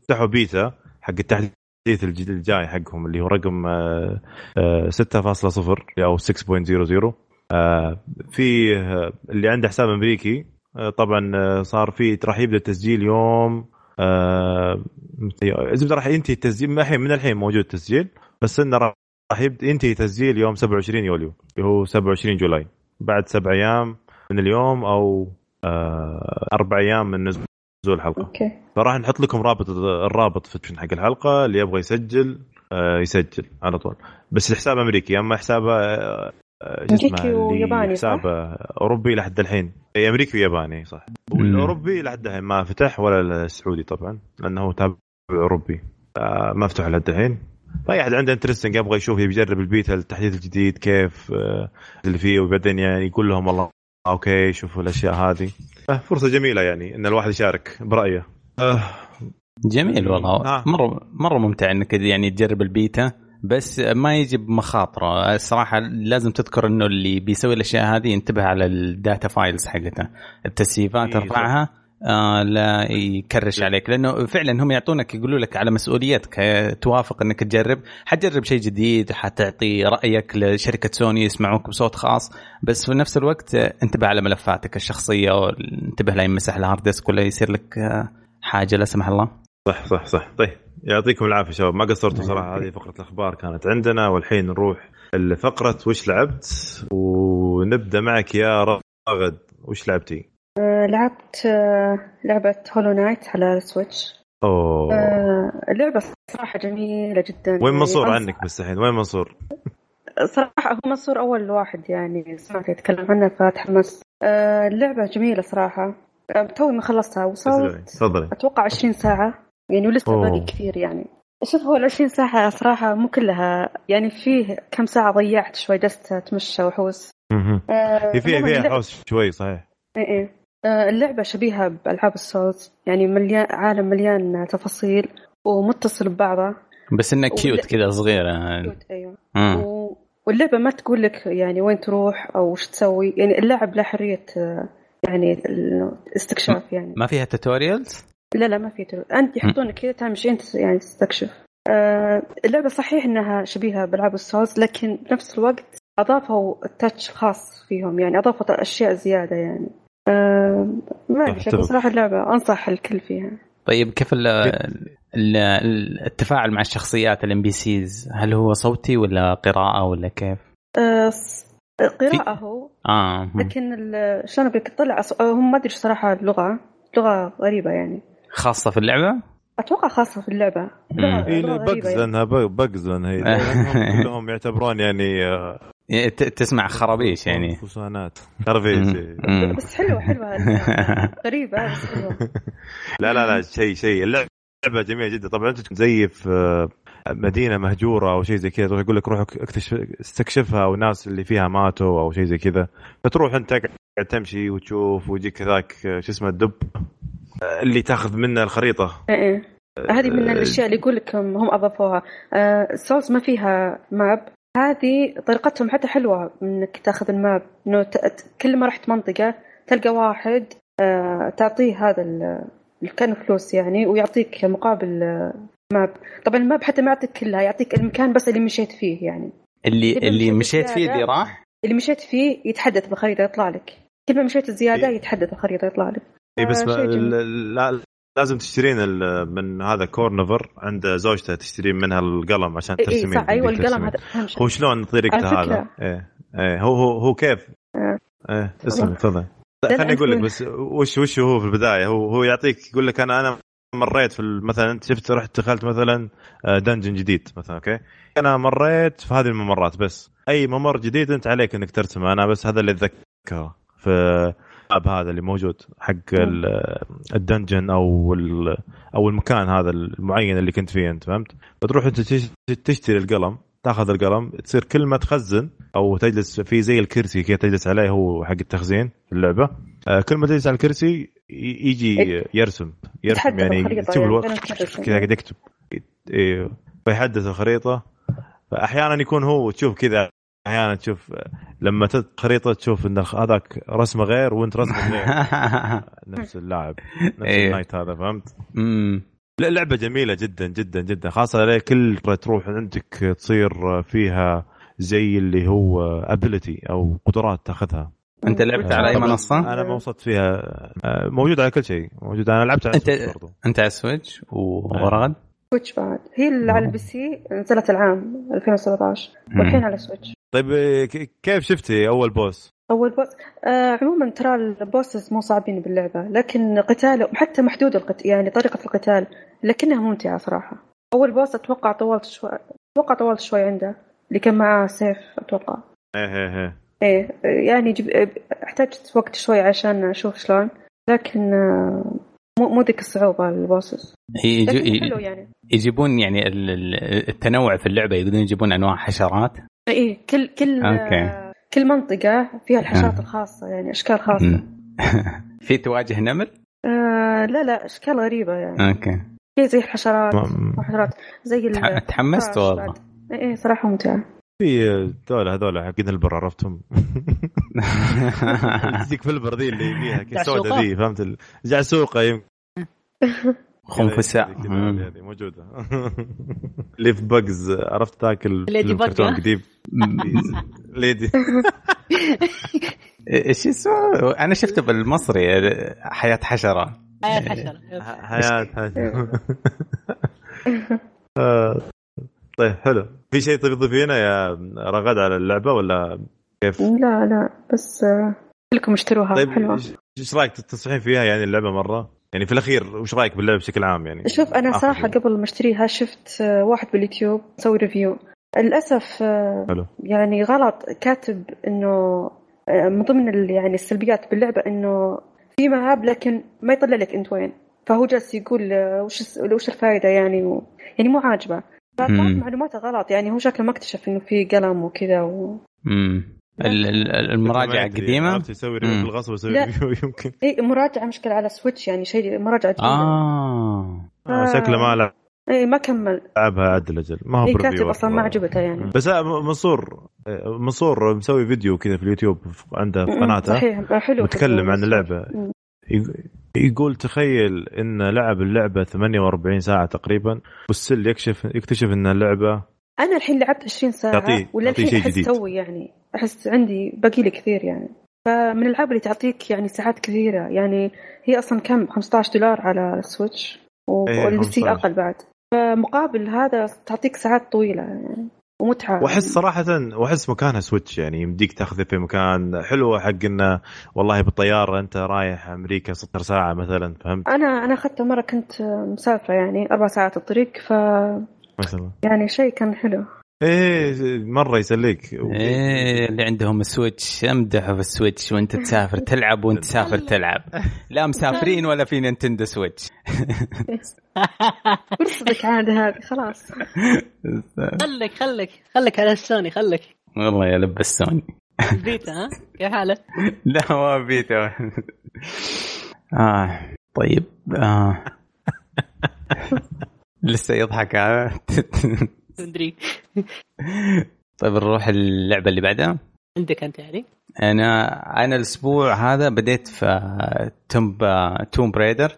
فتحوا بيتا حق التحديث الجاي حقهم اللي هو رقم آه، آه، 6.0 أو 6.00 آه، في آه، اللي عنده حساب أمريكي آه، طبعا آه، صار في راح يبدا التسجيل يوم آه، الزبده راح ينتهي التسجيل من الحين من الحين موجود التسجيل بس إنه راح يبدا ينتهي تسجيل يوم 27 يوليو اللي هو 27 جولاي بعد سبع أيام من اليوم أو آه، أربع أيام من نزول الحلقة. أوكي. فراح نحط لكم رابط الرابط في حق الحلقة اللي يبغى يسجل آه، يسجل على طول. بس الحساب أمريكي أما حسابه آه، اللي وياباني، صح؟ حسابه أوروبي لحد الحين. إي أمريكي وياباني صح. والأوروبي لحد الحين ما فتح ولا السعودي طبعا لأنه هو تابع أوروبي. ما فتح لحد الحين. فأي أحد عنده interesting يبغى يشوف يجرب البيتا التحديث الجديد كيف اللي فيه وبعدين يعني يقول لهم والله أوكي شوفوا الأشياء هذه. آه، فرصة جميلة يعني إن الواحد يشارك برأيه. آه، جميل والله. نعم. مرة مرة ممتع إنك يعني تجرب البيتا بس ما يجي بمخاطرة. الصراحة لازم تذكر إنه اللي بيسوي الأشياء هذه ينتبه على ال data files حقته. التسييفات إيه، ترفعها آه لا يكرش عليك. لأنه فعلا هم يعطونك يقولوا لك على مسؤوليتك توافق إنك تجرب. حتجرب شيء جديد حتعطي رأيك لشركة سوني يسمعوك بصوت خاص. بس في نفس الوقت انتبه على ملفاتك الشخصية انتبه لا يمسح ال hard disk ولا يصير لك حاجة لا سمح الله. صح صح صح. طيب يعطيكم العافية شباب. ما قصرتوا صراحة هذه فقرة الأخبار كانت عندنا والحين نروح لفقرة وش لعبت؟ ونبدأ معك يا رغد. وش لعبتي؟ آه، لعبت آه، لعبة Hollow Knight على ال Switch أوه. آه، اللعبة صراحة جميلة جدا. وين يعني منصور؟ أنصح- عنك مستحيل وين منصور؟ صراحة هو منصور أول واحد يعني سمعت يتكلم عنها فتحمست آه، اللعبة جميلة صراحة. آه، توي ما خلصتها. وصلت تفضلي. أتوقع 20 ساعة. يعني ولسه. باقي كثير يعني. شوف هو ال 20 ساعة صراحة مو كلها. يعني فيه كم ساعة ضيعت شوي جلست مهم. آه، هي فيها فيها حوس شوي صحيح. إيه إيه. اللعبة شبيهة بألعاب السولز يعني مليان عالم مليان تفاصيل ومتصل ببعضه. بس انها cute كذا صغيرة. أيوه. مم. و- واللعبة ما تقول لك يعني وين تروح أو وش تسوي يعني اللاعب له حرية آه، يعني الاستكشاف يعني. ما فيها tutorials؟ لا لا ما في. أنت يحطونك كذا تعمل شيء انت يعني تستكشف. آه اللعبة صحيح إنها شبيهة بألعاب ال Souls لكن بنفس الوقت أضافوا ال touch الخاص فيهم يعني أضافوا أشياء زيادة يعني. آه ما أدري أتفق. بصراحة اللعبة أنصح الكل فيها طيب كيف ال ال التفاعل مع الشخصيات ال NPCs هل هو صوتي ولا قراءة ولا كيف؟ آه ص- قراءة هو آه. لكن ال- شلون أقول لك تطلع أص- آه، هم ما أدري صراحة اللغة لغة غريبة يعني خاصة في اللعبة؟ أتوقع خاصة في. لغة, اي لغة بجز يعني. لأنها بجز لأنها هي لأنهم كلهم يعتبرون يعني تسمع خرابيش يعني. فوسانات خرابيش. بس حلوة حلوة هذه. غريبة بس حلوة. لا لا لا شيء شيء. اللعبة جميلة جدا. طبعا أنت زي في آه، مدينة مهجورة أو شيء زي كذا تروح يقول لك روح اكتشف استكشفها أو الناس اللي فيها ماتوا أو شيء زي كذا. فتروح أنت قاعد تمشي وتشوف ويجيك ذاك آه، شو اسمه الدب آه، اللي تاخذ منه الخريطة. إيه إيه. هذه من الأشياء اللي يقول لك هم أضافوها. سولز ما فيها map. هذه طريقتهم حتى حلوة إنك تاخذ ال map إنه ت- كل ما رحت منطقة تلقى واحد آه، تعطيه هذا ال- كان فلوس يعني ويعطيك مقابل آه، map. طبعا ال map حتى ما يعطيك كلها يعطيك المكان بس اللي مشيت فيه يعني. اللي اللي مشيت فيه زيادة- اللي راح؟ اللي مشيت فيه يتحدث بالخريطه يطلع لك كل ما مشيت زيادة إيه. يتحدث بالخريطه يطلع لك اي بس آه، لا. لازم تشترين من هذا كورنفر عند زوجته تشترين منها القلم عشان إي إيه ترسمين صح. أيوه القلم ترسمين. هذا أهم شيء. هو شلون طريقته هذا؟ إيه إيه هو هو هو كيف؟ آه. إيه اسمع تفضل. لا، خليني أقول لك بس وش وش هو في البداية؟ هو هو يعطيك يقول لك أنا أنا مريت في مثلا أنت شفت رحت دخلت مثلا dungeon جديد مثلا أوكي؟ أنا مريت في هذه الممرات بس. أي ممر جديد أنت عليك إنك ترسمه. أنا بس هذا اللي أتذكره. في الاب هذا اللي موجود حق ال- الدنجن أو أو المكان هذا المعين اللي كنت فيه أنت فهمت؟ فتروح أنت تش- تشتري القلم تاخذ القلم تصير كل ما تخزن أو تجلس في زي الكرسي كذا تجلس عليه هو حق التخزين في اللعبة. آه، كل ما تجلس على الكرسي يجي يرسم يرسم يتحدث يعني الخريطة يكتب يعني الوقت. كذا قاعد يكتب. إيه، فيحدث الخريطة. أحيانا يكون هو تشوف كذا أحيانا تشوف لما خريطة تشوف إن هذاك رسمه غير وأنت رسمك غير نفس اللاعب نفس إيه. النايت هذا فهمت؟ أمم. لا لعبة جميلة جدا جدا جدا خاصة كل مرة تروح عندك تصير فيها زي اللي هو ability أو قدرات تأخذها أنت لعبت على أي منصة؟ أنا ما وصلت فيها آه، موجود على كل شيء موجود أنا لعبت على أنت- السويتش برضو أنت على السويتش و- ورغد؟ سويتش بعد هي اللي على البي سي نزلت العام 2017 والحين على سويتش طيب كيف شفتي أول boss؟ أول boss آه عموما ترى ال bosses مو صعبين باللعبة لكن قتال حتى محدود القتال يعني طريقة القتال لكنها ممتعة صراحة. أول boss أتوقع طولت شوي أتوقع طولت شوي عنده اللي كان معاه سيف أتوقع. إيه إيه إيه. إيه يعني جب... احتاجت وقت شوي عشان أشوف شلون لكن آه، مو مو ذيك الصعوبة البوسز يجي- لكن حلو يعني. يجيبون يعني ال- ال- التنوع في اللعبة يقدرون يجيبون أنواع حشرات. إيه كل كل أوكي. آه، كل منطقة فيها الحشرات آه. الخاصة يعني أشكال خاصة أمم. في تواجه نمل؟ آه لا لا أشكال غريبة يعني أوكي هي زي الحشرات حشرات زي تحمست الفراش والله بعد. إيه، صراحة ممتعه في دولة هذول حقين البر عرفتهم تجيك في البر ذي اللي فيها كي جعسوقة؟ سوداء ذي فهمت ال- جعسوقة يمكن خنفساء. هذه موجودة. ليف بجز عرفت ذاك ال- ليدي؟ قديم ليدي إيش اسمه؟ أنا شفته بالمصري حياة حشرة. حياة حشرة حياة حياة آه، طيب حلو. في شيء تبي تضيفينه يا رغد على اللعبة ولا كيف؟ لا لا بس آه، كلكم اشتروها طيب حلوة. إيش إيش رأيك تنصحين فيها يعني اللعبة مرة؟ يعني في الأخير وش رأيك باللعبة بشكل عام يعني؟ شوف أنا صراحة. قبل ما أشتريها شفت آه، واحد باليوتيوب مسوي ريفيو للأسف آه، حلو. يعني غلط كاتب إنه آه، من ضمن ال- يعني السلبيات باللعبة إنه في مهاب لكن ما يطلع لك إنت وين فهو جالس يقول وش وش الفائده يعني و... يعني مو عاجبة فطلعت. معلوماته غلط يعني هو شكله ما اكتشف إنه في قلم وكذا و... امم المراجعه ما يدري، قديمه عرفت يسوي ريفيو مم. بالغصب يسوي يمكن. اي مراجعة مشكلة على سويتش يعني شيء مراجعة آه. آه، شكله ما اي ما كمل. لعبها عدل أجل ما هو بريفيو كاتب أصلا ما عجبته يعني. بس آه، منصور آه، منصور مسوي فيديو كذا في اليوتيوب عنده في قناته. صحيح. حلو متكلم عن. يق- يقول تخيل إن لعب اللعبة 48 ساعة تقريبا والسل يكشف يكتشف إن اللعبة أنا الحين لعبت 20 ساعة تعطيه- ولا تعطيه الحين أحس. توي يعني أحس عندي باقي لي كثير يعني. فمن الألعاب اللي تعطيك يعني ساعات كثيرة يعني هي أصلا كم؟ 15 دولار على السويتش والبي 15. أقل بعد. فمقابل هذا تعطيك ساعات طويلة يعني ومتعة. وأحس صراحة وأحس مكانها سويتش يعني يمديك تاخذه في مكان حلوة حق إنه والله بالطيارة أنت رايح أمريكا 16 ساعة مثلا فهمت؟ أنا أنا اخذتها مرة كنت مسافرة يعني أربع ساعات الطريق ف مثلا. يعني شيء كان حلو. إيه مرة يسليك. إيه اللي عندهم السويتش. امدحوا في السويتش وأنت تسافر. تلعب وأنت تسافر تلعب. لا مسافرين ولا في نينتندو سويتش. فرصتك عاد هذه خلاص. خلك خلك خلك على السوني خلك والله يا لبستوني البيتا ها؟ كيف حالك؟ لا ما بيته آه طيب آه. لسه يضحك. ادري طيب نروح اللعبة اللي بعدها. عندك أنت يعني؟ أنا أنا الأسبوع هذا بديت في توم توم ريدر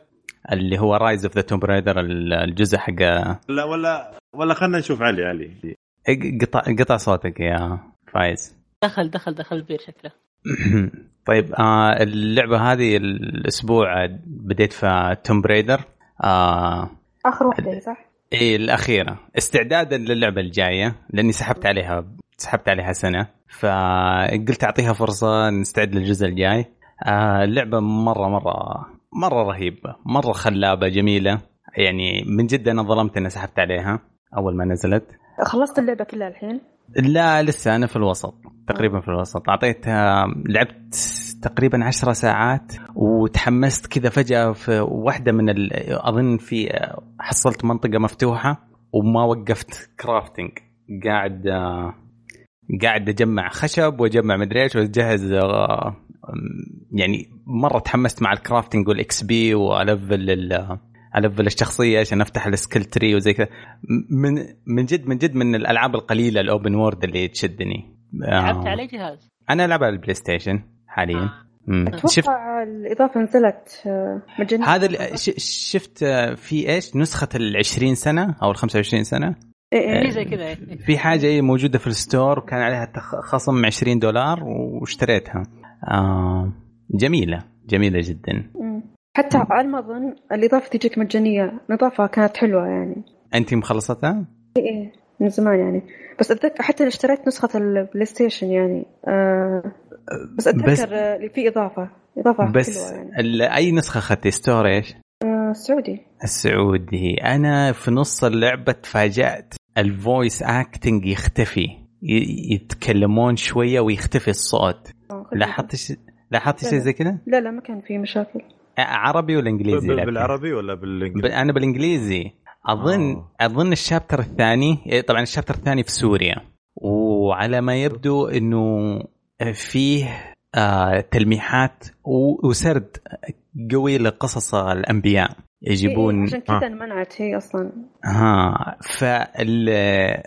اللي هو رايز اوف ذا توم ريدر الجزء حق لا ولا ولا خلينا نشوف علي علي. قطع قطع صوتك يا فايز. دخل دخل دخل البير شكله. طيب آه اللعبة هذه الأسبوع بديت في توم بريدر آه آخر واحدة صح؟ إيه الأخيرة. استعدادا للعبة الجاية لأني سحبت عليها سحبت عليها سنة. فقلت أعطيها فرصة نستعد للجزء الجاي. آه اللعبة مرة مرة مرة رهيبة مرة خلابة جميلة. يعني من جد أنا ظلمت إني سحبت عليها أول ما نزلت. خلصت اللعبة كلها الحين؟ لا لسه أنا في الوسط تقريبا في الوسط. أعطيتها لعبت تقريبا عشرة ساعات وتحمست كذا فجأة في واحدة من ال... أظن في حصلت منطقة مفتوحة وما وقفت. crafting قاعد قاعد أجمع خشب وأجمع مدري إيش وأجهز يعني مرة تحمست مع ال crafting وال XP والفل ألفل الشخصية عشان أفتح ال skill tree وزي كذا. من من جد من جد من الألعاب القليلة ال open world اللي تشدني. لعبت على جهاز؟ أنا العب على البلاي ستيشن حاليا. مم. أتوقع الإضافة نزلت آه، مجانية. هذا اللي شفت في إيش؟ نسخة ال 20 سنة أو ال 25 سنة. إيه إيه. إيه زي كذا. إيه. في حاجة إيه موجودة في ال store وكان عليها تخ- خصم 20 دولار واشتريتها. آه جميلة جميلة جدا. حتى على ما اظن الإضافة تجيك مجانية. الاضافه كانت حلوة يعني. أنت مخلصتها؟ إيه إيه. من زمان يعني. بس أتذكر حتى اللي اشتريت نسخة ال PlayStation يعني. آه بس أتذكر بس- آه، اللي في إضافة إضافة بس حلوة يعني. ال- أي نسخة أخذتي؟ store إيش آه سعودي السعودي. أنا في نص اللعبة تفاجأت. ال voice acting يختفي. يتكلمون شوية ويختفي الصوت. لاحظت ش... لاحظت لا، شيء لا. زي كذا لا لا ما كان في مشاكل. عربي ولا إنجليزي؟ بالعربي ولا. بالإنجليزي؟ أنا بالإنجليزي. اظن آه. أظن الشابتر الثاني إيه، طبعا الشابتر الثاني في سوريا. وعلى ما يبدو إنه فيه آه تلميحات وسرد قوي لقصص الأنبياء. يجيبون إيه عشان آه. كذا انمنعت هي أصلا. ها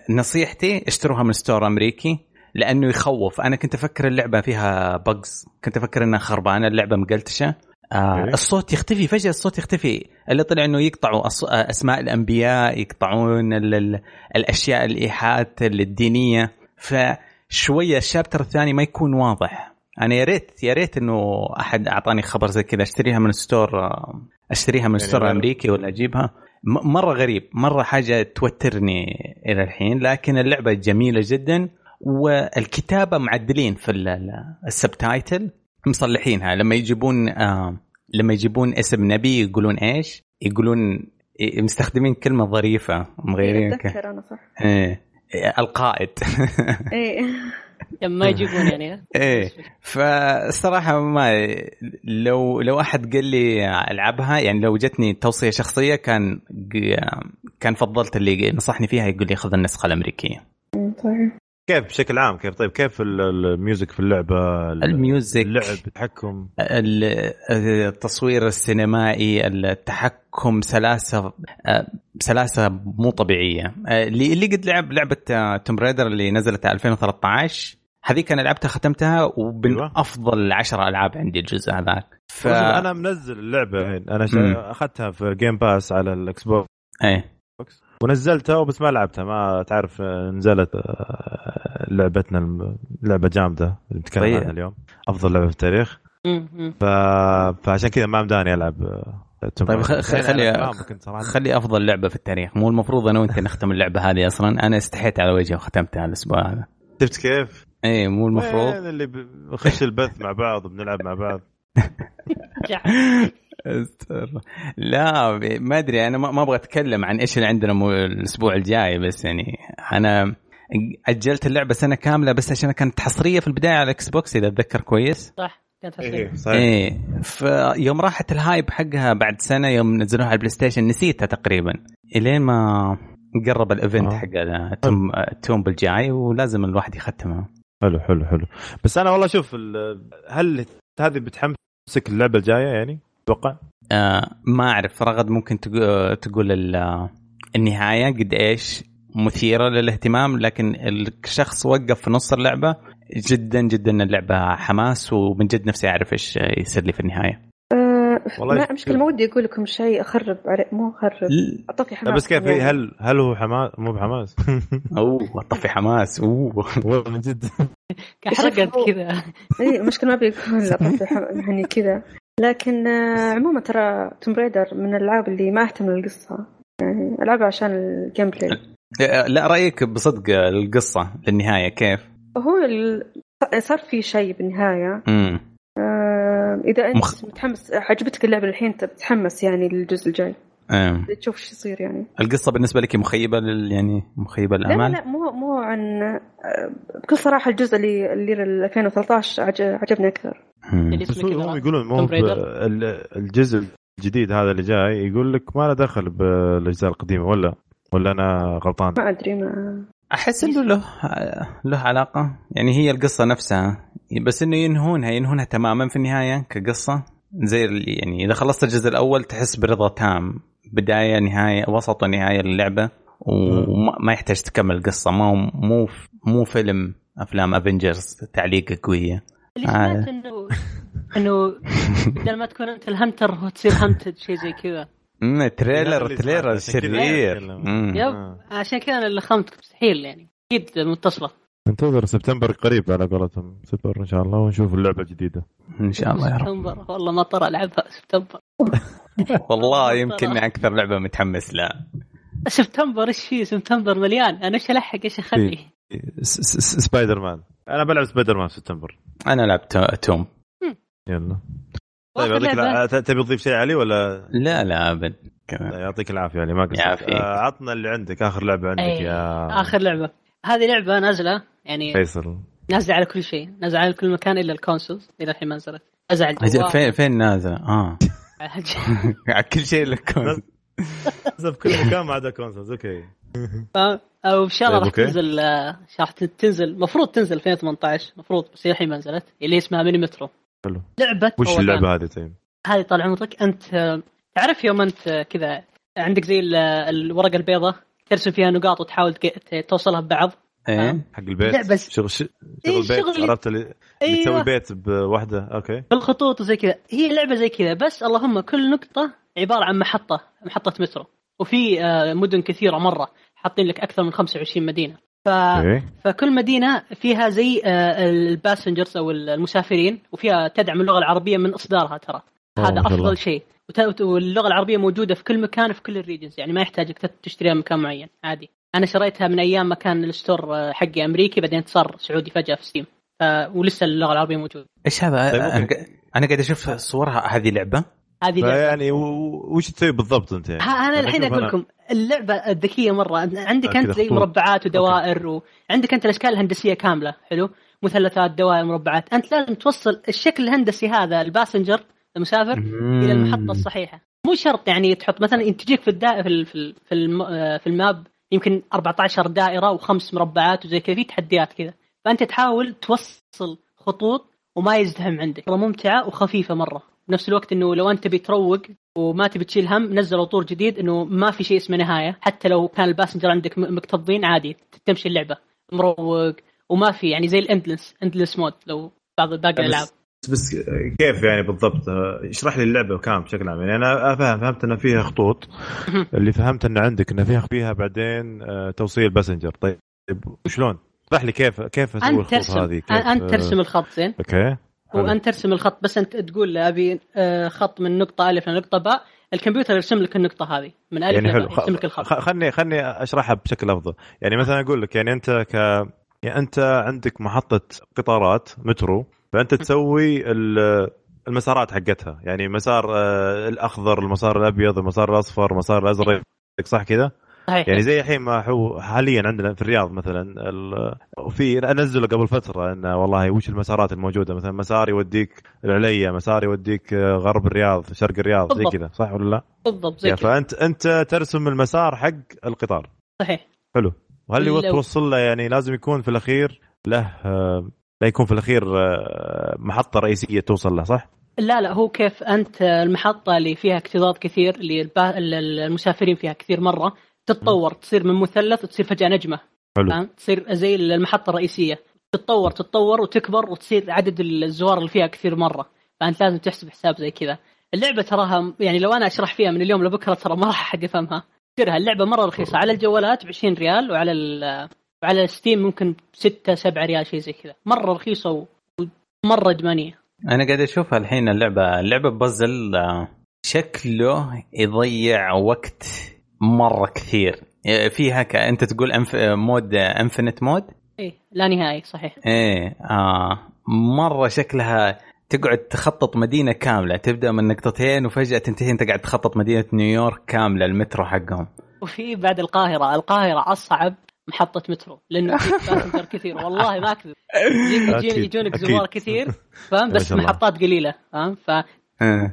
فنصيحتي اشتروها من store أمريكي لأنه يخوف. أنا كنت أفكر اللعبة فيها bugs كنت أفكر إنها خربانة. اللعبة مقلتشة. آه إيه. الصوت يختفي. فجأة الصوت يختفي. اللي طلع إنه يقطعوا أص... آه، أسماء الأنبياء يقطعون ال... ال... الأشياء الإيحاءات الدينية. فشويه ال chapter الثاني ما يكون واضح. أنا يا ريت يا ريت إنه أحد أعطاني خبر زي كذا أشتريها من store أشتريها من يعني store غير- أمريكي ولا أجيبها. م- مرة غريب مرة حاجة توترني إلى الحين لكن اللعبة جميلة جدا والكتابة معدلين في ال- ال- السبتايتل مصلحينها. لما يجيبون آه لما يجيبون اسم نبي يقولون إيش؟ يقولون مستخدمين كلمة ظريفة مغيرين ك- أتذكر أنا صح. إيه. القائد. إيه. ما يجيبون يعني. إيه. فالصراحه ما لو لو أحد قال لي ألعبها يعني لو جتني توصية شخصية كان كان فضلت اللي نصحني فيها يقول لي خذ النسخة الأمريكية. طيب. كيف بشكل عام كيف؟ طيب كيف ال- ال- ال music في اللعبة؟ ال- ال music اللعب التحكم؟ ال- التصوير السينمائي التحكم سلاسة آه، سلاسة مو طبيعية. آه، اللي اللي قد لعب لعبة Tomb Raider اللي نزلت 2013 هذيك أنا لعبتها ختمتها ومن أيوة. أفضل 10 ألعاب عندي الجزء هذاك. ف... أنا منزل اللعبة الحين. أنا. أخذتها في Game Pass على ال Xbox. إيه. ونزلتها وبس ما لعبتها. ما تعرف آه، نزلت آه، لعبتنا الم- لعبة جامدة اللي بنتكلم طيب. عنها اليوم. أفضل لعبة في التاريخ. ف... فعشان كذا ما مداني ألعب آه، طيب خ- خلي- خلي أفضل لعبة في التاريخ. مو المفروض أنا وأنت نختم اللعبة هذه أصلا. أنا استحيت على وجهي وختمتها الأسبوع هذا. شفت كيف؟ إيه مو المفروض. اللي بنخش البث مع بعض وبنلعب مع بعض. لا ما أدري أنا ما ما أبغى أتكلم عن إيش اللي عندنا مو- الأسبوع الجاي بس يعني أنا أجلت اللعبة سنة كاملة بس عشان كانت حصرية في البداية على ال Xbox إذا أتذكر كويس. صح كانت إيه حصرية صحيح إيه فيوم راحت ال hype حقها بعد سنة يوم نزلوها على ال PlayStation نسيتها تقريبا. إلين ما قرب الايفنت آه. حق التوم توم بالجاي ولازم الواحد يختمها. حلو حلو حلو. بس أنا والله شوف هل هذه بتحمسك اللعبة الجاية يعني؟ أتوقع آه ما أعرف. رغد ممكن تقو- تقول ال- النهاية قد إيش مثيرة للاهتمام لكن الشخص وقف في نص اللعبة جدا جدا اللعبة حماس ومن جد نفسي أعرف إيش يصير لي في النهاية. آه، والله ما شوف. مشكلة ما ودي أقول لكم شيء أخرب عليه مو أعطيك لا حماس بس كيف؟ يعني. هل هل هو حماس؟ مو بحماس. أوه طفي حماس. أوه. من جد. حرقت هو- كذا. اي المشكلة ما بيقول أطفي حم- يعني كذا. لكن آه، عموما ترى Tomb Raider من الألعاب اللي ما أهتم للقصة. يعني ألعبها عشان ال gameplay لا رأيك بصدق القصة للنهاية كيف؟ هو ال... صار في شيء بالنهاية. امم آه، إذا أنت مخ- متحمس عجبتك اللعبة الحين تتحمس يعني للجزء الجاي. أم. تشوف إيش يصير يعني. القصة بالنسبة لك مخيبة لل يعني مخيبة لا لا للامال؟ لا مو مو عن بكل صراحة الجزء اللي اللي 2013 عج- عجبني أكثر. مم. اللي بس هم يقولون مو الجزء الجديد هذا اللي جاي يقول لك ما له دخل بالأجزاء القديمة ولا ولا أنا غلطان؟ ما أدري ما أحس إنه له له علاقة. يعني هي القصة نفسها. بس إنه ينهونها ينهونها تماما في النهاية كقصة. زي اللي يعني إذا خلصت الجزء الأول تحس برضا تام. بداية نهاية وسط ونهاية للعبة وما ما يحتاج تكمل القصة ما هو مو مو فيلم أفلام افنجرز تعليقه قوية. اللي آه. سمعت انه إنه بدل ما تكون أنت الهنتر وتصير هنتد شيء زي كذا. مم، هذا trailer trailer شرير. yep آه. عشان كذا أنا اللي ختمت مستحيل يعني. أكيد متصلة. ننتظر سبتمبر قريب على قولتهم. سبتمبر إن شاء الله ونشوف اللعبة الجديدة. إن شاء الله يا رب. سبتمبر. والله ما ترى العبها سبتمبر. والله يمكن أكثر لعبة متحمس لها سبتمبر إيش فيه سبتمبر مليان؟ أنا إيش ألحق؟ إيش أخلي؟ س- س- سبايدر Man أنا بلعب Spider Man في سبتمبر أنا لعبت Tomb. يلا. طيب يعطيك لعبة- الع- ت- تبي تضيف شيء علي ولا؟ لا لا أبد. يعطيك العافية علي ما قصرت. آه، عطنا اللي عندك. آخر لعبة عندك أي، يا آخر لعبة. هذه لعبة نازلة يعني فيصل. نازلة على كل شيء. نازلة على كل مكان إلا ال consoles إلى الحين ما نزلت. أزعل. فين فين نازلة؟ آه. على كل شيء لكم نزل في كل مكان ما عدا consoles okay أو ان شاء الله طيب، راح. تنزل آه، راح تنزل المفروض تنزل 2018 المفروض بس الحين ما نزلت اللي اسمها Mini Metro حلو لعبة وش. اللعبة هذه طيب؟ هذه طال عمرك أنت آه، تعرف يوم أنت آه، كذا عندك زي ال- الورقة البيضاء ترسم فيها نقاط وتحاول توصلها ببعض إيه. حق البيت. لا، بس- شغل ش... إيه، شغل البيت شغل- عرفت اللي أيوه. تسوي بيت بوحدة. أوكي. بالخطوط وزي كذا. هي لعبة زي كذا بس اللهم كل نقطة عبارة عن محطة محطة مترو. وفي آه، مدن كثيرة مرة حاطين لك أكثر من 25 مدينة. ف... فكل مدينة فيها زي آه، ال passengers أو المسافرين وفيها تدعم اللغة العربية من إصدارها ترى. هذا. أفضل شيء. وت- واللغة العربية موجودة في كل مكان في كل ال regions يعني ما يحتاجك تشتريها من مكان معين. عادي. أنا شريتها من أيام ما كان ال store حقي أمريكي بعدين صار سعودي فجأة في Steam. ولسه اللغة العربية موجودة. إيش هذا؟ طيب، أنا قاعد أشوف صورها. هذه لعبة؟ هذه لعبة. فيعني و- وش تسوي بالضبط أنت؟ يعني؟ ها أنا يعني الحين أقول لكم اللعبة الذكية مرة. عندك أنت زي. مربعات ودوائر وعندك أنت الأشكال الهندسية كاملة. حلو. مثلثات دوائر مربعات. أنت لازم توصل الشكل الهندسي هذا ال passenger المسافر إلى المحطة الصحيحة. مو شرط يعني تحط مثلا أنت تجيك في الدا في ال- في ال- في, الم... آه، في ال map يمكن 14 دائرة وخمس مربعات وزي كذا في تحديات كذا. فأنت تحاول توصل خطوط وما يزدحم عندك. مره ممتعة وخفيفة مرة. بنفس الوقت إنه لو أنت تبي تروق وما تبي تشيل هم نزلوا طور جديد إنه ما في شيء اسمه نهاية. حتى لو كان ال passenger عندك مكتظين عادي تمشي اللعبة مروق وما في يعني زي ال endless endless mode لو بعض باقي الألعاب. بس كيف يعني بالضبط؟ اشرح لي اللعبة كام بشكل عام. يعني أنا فاهم فهمت إن فيها خطوط. اللي فهمت إن عندك إن فيها فيها بعدين آه، توصيل passenger. طيب وشلون؟ اشرح لي كيف كيف أسوي الخطوط ترسم هذه؟ كيف؟ أنت ترسم الخط زين. okay. وأنت ترسم الخط. بس أنت تقول له أبي آه، خط من نقطة الف لنقطه باء الكمبيوتر يرسم لك النقطة هذه. من ألف يعني حلو. يرسم لك الخط. خلني خلني أشرحها بشكل أفضل. يعني مثلا أقول لك يعني أنت ك يعني أنت عندك محطة قطارات مترو. فأنت تسوي ال- المسارات حقتها. يعني مسار آه، الأخضر المسار الأبيض المسار الأصفر المسار الأزرق صح كذا؟ صحيح. يعني زي الحين ما هو حاليا عندنا في الرياض مثلا ال- وفي انزله قبل فترة انه والله وش المسارات الموجودة؟ مثلا مسار يوديك العليا مسار يوديك آه، غرب الرياض شرق الرياض زي بالضبط. كذا صح ولا لا؟ بالضبط زي كذا. فأنت أنت ترسم المسار حق القطار. صحيح. حلو. وهل لو- توصل له يعني لازم يكون في الأخير له آه، لا يكون في الأخير آه، محطة رئيسية توصل له صح؟ لا لا هو كيف أنت المحطة اللي فيها اكتظاظ كثير اللي المسافرين فيها كثير مرة تتطور تصير من مثلث وتصير فجأة نجمة. حلو؟ تصير زي المحطة الرئيسية. تتطور تتطور وتكبر وتصير عدد الزوار اللي فيها كثير مرة. فأنت لازم تحسب حساب زي كذا. اللعبة تراها يعني لو أنا أشرح فيها من اليوم لبكرة ترى ما راح حد يفهمها. اشتريها اللعبة مرة رخيصة. على الجوالات ب 20 ريال وعلى وعلى ال Steam ممكن 6 7 ريال شيء زي كذا. مرة رخيصة ومرة ادمانيه أنا قاعد أشوفها الحين اللعبة. اللعبة بازل آه، شكله يضيع وقت مرة كثير. آه، فيها ك... أنت تقول inf... آه، mode infinite mode؟ إيه لا نهائي صحيح. إيه آه مرة شكلها تقعد تخطط مدينة كاملة. تبدأ من نقطتين وفجأة تنتهي أنت قاعد تخطط مدينة نيويورك كاملة المترو حقهم. وفي بعد القاهرة. القاهرة أصعب محطة مترو لأنه passenger كثير. والله ما أكذب. يجونك. زوار كثير فاهم؟ بس. محطات قليلة فاهم؟ ف آه.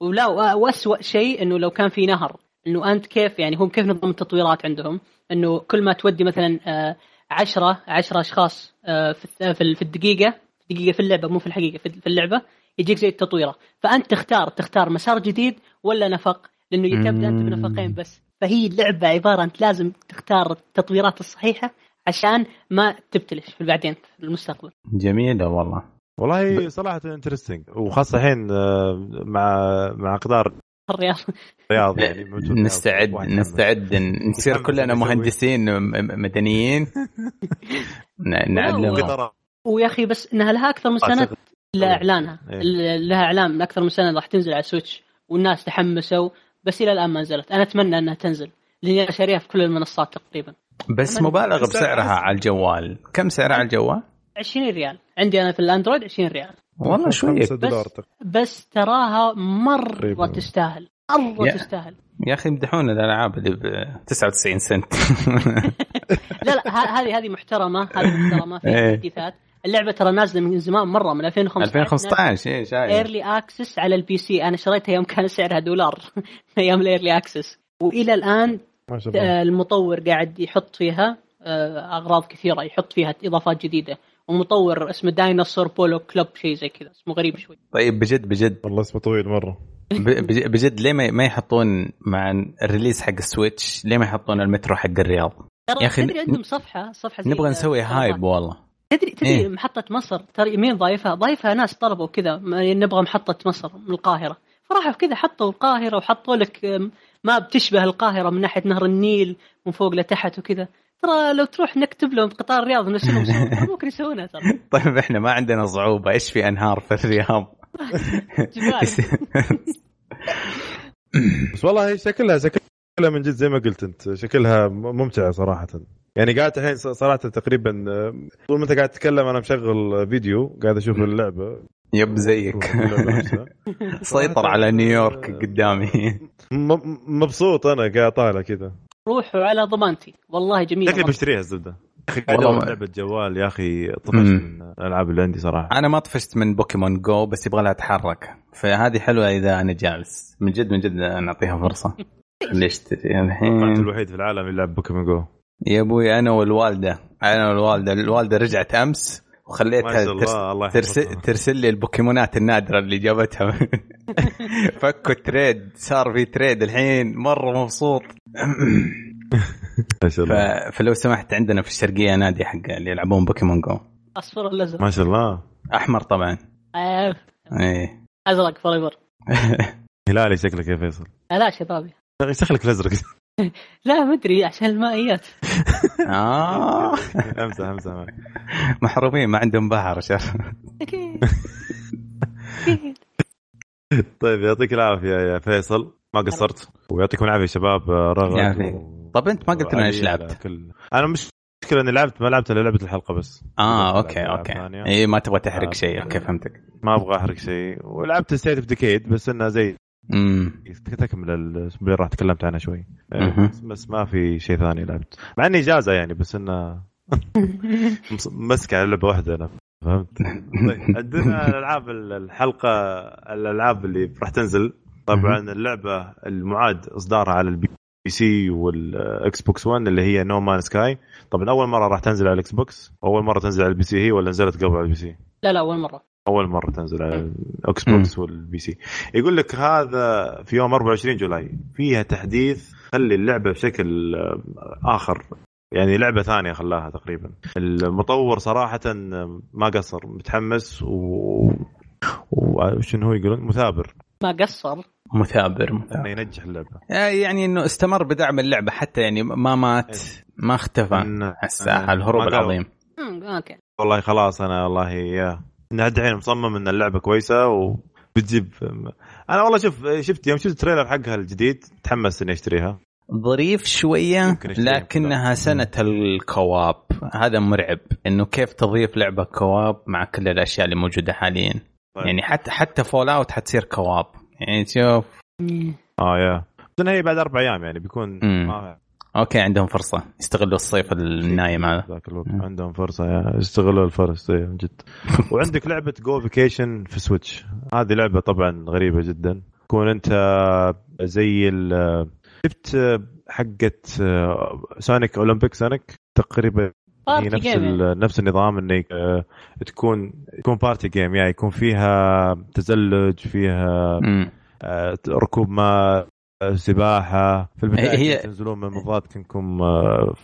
ولا واسوء شيء إنه لو كان في نهر إنه أنت كيف يعني هم كيف نظام التطويرات عندهم؟ إنه كل ما تودي مثلا آه، عشرة عشرة أشخاص آه، في الدقيقة دقيقة في اللعبة مو في الحقيقة في في اللعبة يجيك زي التطويرة. فأنت تختار تختار مسار جديد ولا نفق؟ لأنه تبدا أنت بنفقين بس. فهي اللعبه عبارة انت لازم تختار التطويرات الصحيحة عشان ما تبتلش في بعدين في المستقبل. جميلة والله. والله صراحة انترستنج وخاصة الحين آه، مع مع قطار الرياض. الرياض يعني. نستعد نستعد نصير كلنا. مهندسين مدنيين. ن- نعلم ويا أخي بس إنها لها أكثر من سنة لها إعلانها. إيه. لها إعلان من أكثر من سنة راح تنزل على سويتش والناس تحمسوا بس إلى الآن ما نزلت. أنا أتمنى أنها تنزل لاني أنا شاريها في كل المنصات تقريبا. بس مبالغ بسعرها على الجوال. كم سعرها على الجوال؟ 20 ريال. عندي أنا في الأندرويد 20 ريال. والله دولار بس بس تراها مرة تقريباً. تستاهل. مرة يا. تستاهل. يا أخي يمدحون الألعاب اللي ب 99 سنت. لا لا هذه هذه محترمة. هذه محترمة. في إيه. تحديثات. اللعبة ترى نازلة من زمان مرة من 2015 2015 إيه شايف early access على ال PC. أنا شريتها يوم كان سعرها دولار أيام ال early access وإلى الآن آه، المطور قاعد يحط فيها آه، أغراض كثيرة يحط فيها إضافات جديدة. ومطور اسمه Dinosaur Polo Club شيء زي كذا اسمه غريب شوي. طيب بجد بجد. والله اسمه طويل مرة. بجد ليه ما ما يحطون مع ال release حق ال Switch ليه ما يحطون المترو حق الرياض؟ يا أخي، تدري عندهم صفحة صفحة زي نبغى نسوي. hype والله. تدري تدري إيه؟ محطة مصر ترى مين ضايفها؟ ضايفها ناس طلبوا كذا ما- نبغى محطة مصر من القاهرة فراحوا كذا حطوا القاهرة وحطوا لك ما بتشبه القاهرة من ناحية نهر النيل من فوق لتحت وكذا ترى لو تروح نكتب لهم قطار الرياض نرسلهم ممكن يسوونها ترى طيب إحنا ما عندنا صعوبة إيش في أنهار في الرياض؟ جبال بس والله هي شكلها شكلها من جد زي ما قلت أنت. شكلها ممتعة صراحة. يعني قاعد الحين ص- صراحة تقريبا آه، طول ما أنت قاعد تتكلم أنا مشغل فيديو قاعد أشوف اللعبة. يب زيك. سيطر على نيويورك قدامي. م- مبسوط أنا قاعد طالع كذا. روحوا على ضمانتي. والله جميلة شكلي. بشتريها الزبدة. يا أخي لعبة جوال يا أخي طفشت. من الالعاب اللي عندي صراحة. أنا ما طفشت من Pokémon Go بس يبغى لها تحرك فهذه حلوة إذا أنا جالس. من جد من جد نعطيها فرصة. ليش تدري كنت الحين الوحيد في العالم اللي يلعب Pokémon Go يا أبوي أنا والوالدة. أنا والوالدة. الوالدة رجعت أمس وخليتها ترس... الله ترسل, يحفظها ترسل لي البوكيمونات النادرة اللي جابتها. فكوا trade صار في trade الحين. مرة مبسوط. ما شاء. الله. فلو سمحت عندنا في الشرقية نادي حق اللي يلعبون Pokémon Go أصفر الازرق ما شاء الله. أحمر طبعا. آه، إيه. أزرق forever هلالي شكلك يا فيصل. لا شبابي. شكلك الأزرق. لا ما أدري عشان المائيات. آه. امزح امزح. محرومين ما عندهم بحر شر أكيد. أكيد طيب يعطيك العافية يا فيصل. ما قصرت. ويعطيكم العافية شباب رغد يعافيك. و- طب أنت ما قلت لنا إيش لعبت. أنا مش مشكلة إني لعبت ما لعبت إلا لعبة الحلقة بس. آه أوكي أوكي. اي ما تبغى تحرق آه. شيء أوكي فهمتك. ما أبغى أحرق شيء. ولعبت State of Decay بس إنها زي تكمل ال- اللي راح تكلمت عنها شوي. مهم. بس- ما في شيء ثاني لعبت. مع إني إجازة يعني بس إنه مس- مسك على لعبة واحدة أنا فهمت؟ طيب عندنا الألعاب الحلقة الألعاب اللي راح تنزل. طبعا اللعبة المعاد إصدارها على ال PC وال Xbox 1 اللي هي No Man's Sky طبعا أول مرة راح تنزل على ال Xbox أول مرة تنزل على ال PC هي ولا نزلت قبل على ال PC؟ لا لا أول مرة. أول مرة تنزل على ال Xbox وال PC. يقول لك هذا في يوم 24 جولاي. فيها تحديث خلي اللعبة بشكل آه، آخر. يعني لعبة ثانية خلاها تقريبا. المطور صراحة ما قصر متحمس و وشنو هو يقولون؟ مثابر. ما قصر. مثابر إنه مثابر. ينجح اللعبة. يعني إنه استمر بدعم اللعبة حتى يعني ما مات ما اختفى. إن- الساحه الهروب العظيم. أوكي. والله خلاص أنا والله يا إنها الحين مصمم إن اللعبة كويسة وبتجيب أنا والله شوف شفت يوم شفت ال trailer حقها الجديد تحمس إني أشتريها ظريف شوية. لكنها سنة ال co-op هذا مرعب إنه كيف تضيف لعبة co-op مع كل الأشياء اللي موجودة حاليا طيب. يعني حتى حتى Fallout حتصير co-op يعني تشوف مم. آه يا هي بعد أربع أيام يعني بيكون. ما أوكي عندهم فرصة يستغلوا الصيف النايم هذا ذاك الوقت. عندهم فرصة يستغلوا الفرص إيه، من جد وعندك لعبة Go Vacation في Switch هذه لعبة طبعا غريبة جدا تكون أنت زي ال شفت حقت Sonic Olympic Sonic تقريبا هي نفس يعني. نفس النظام إنك آه، تكون تكون party game يعني يكون فيها تزلج فيها. آه، ركوب ماء آه، سباحة. في البداية هي- تنزلون من مضاد كنكم آه،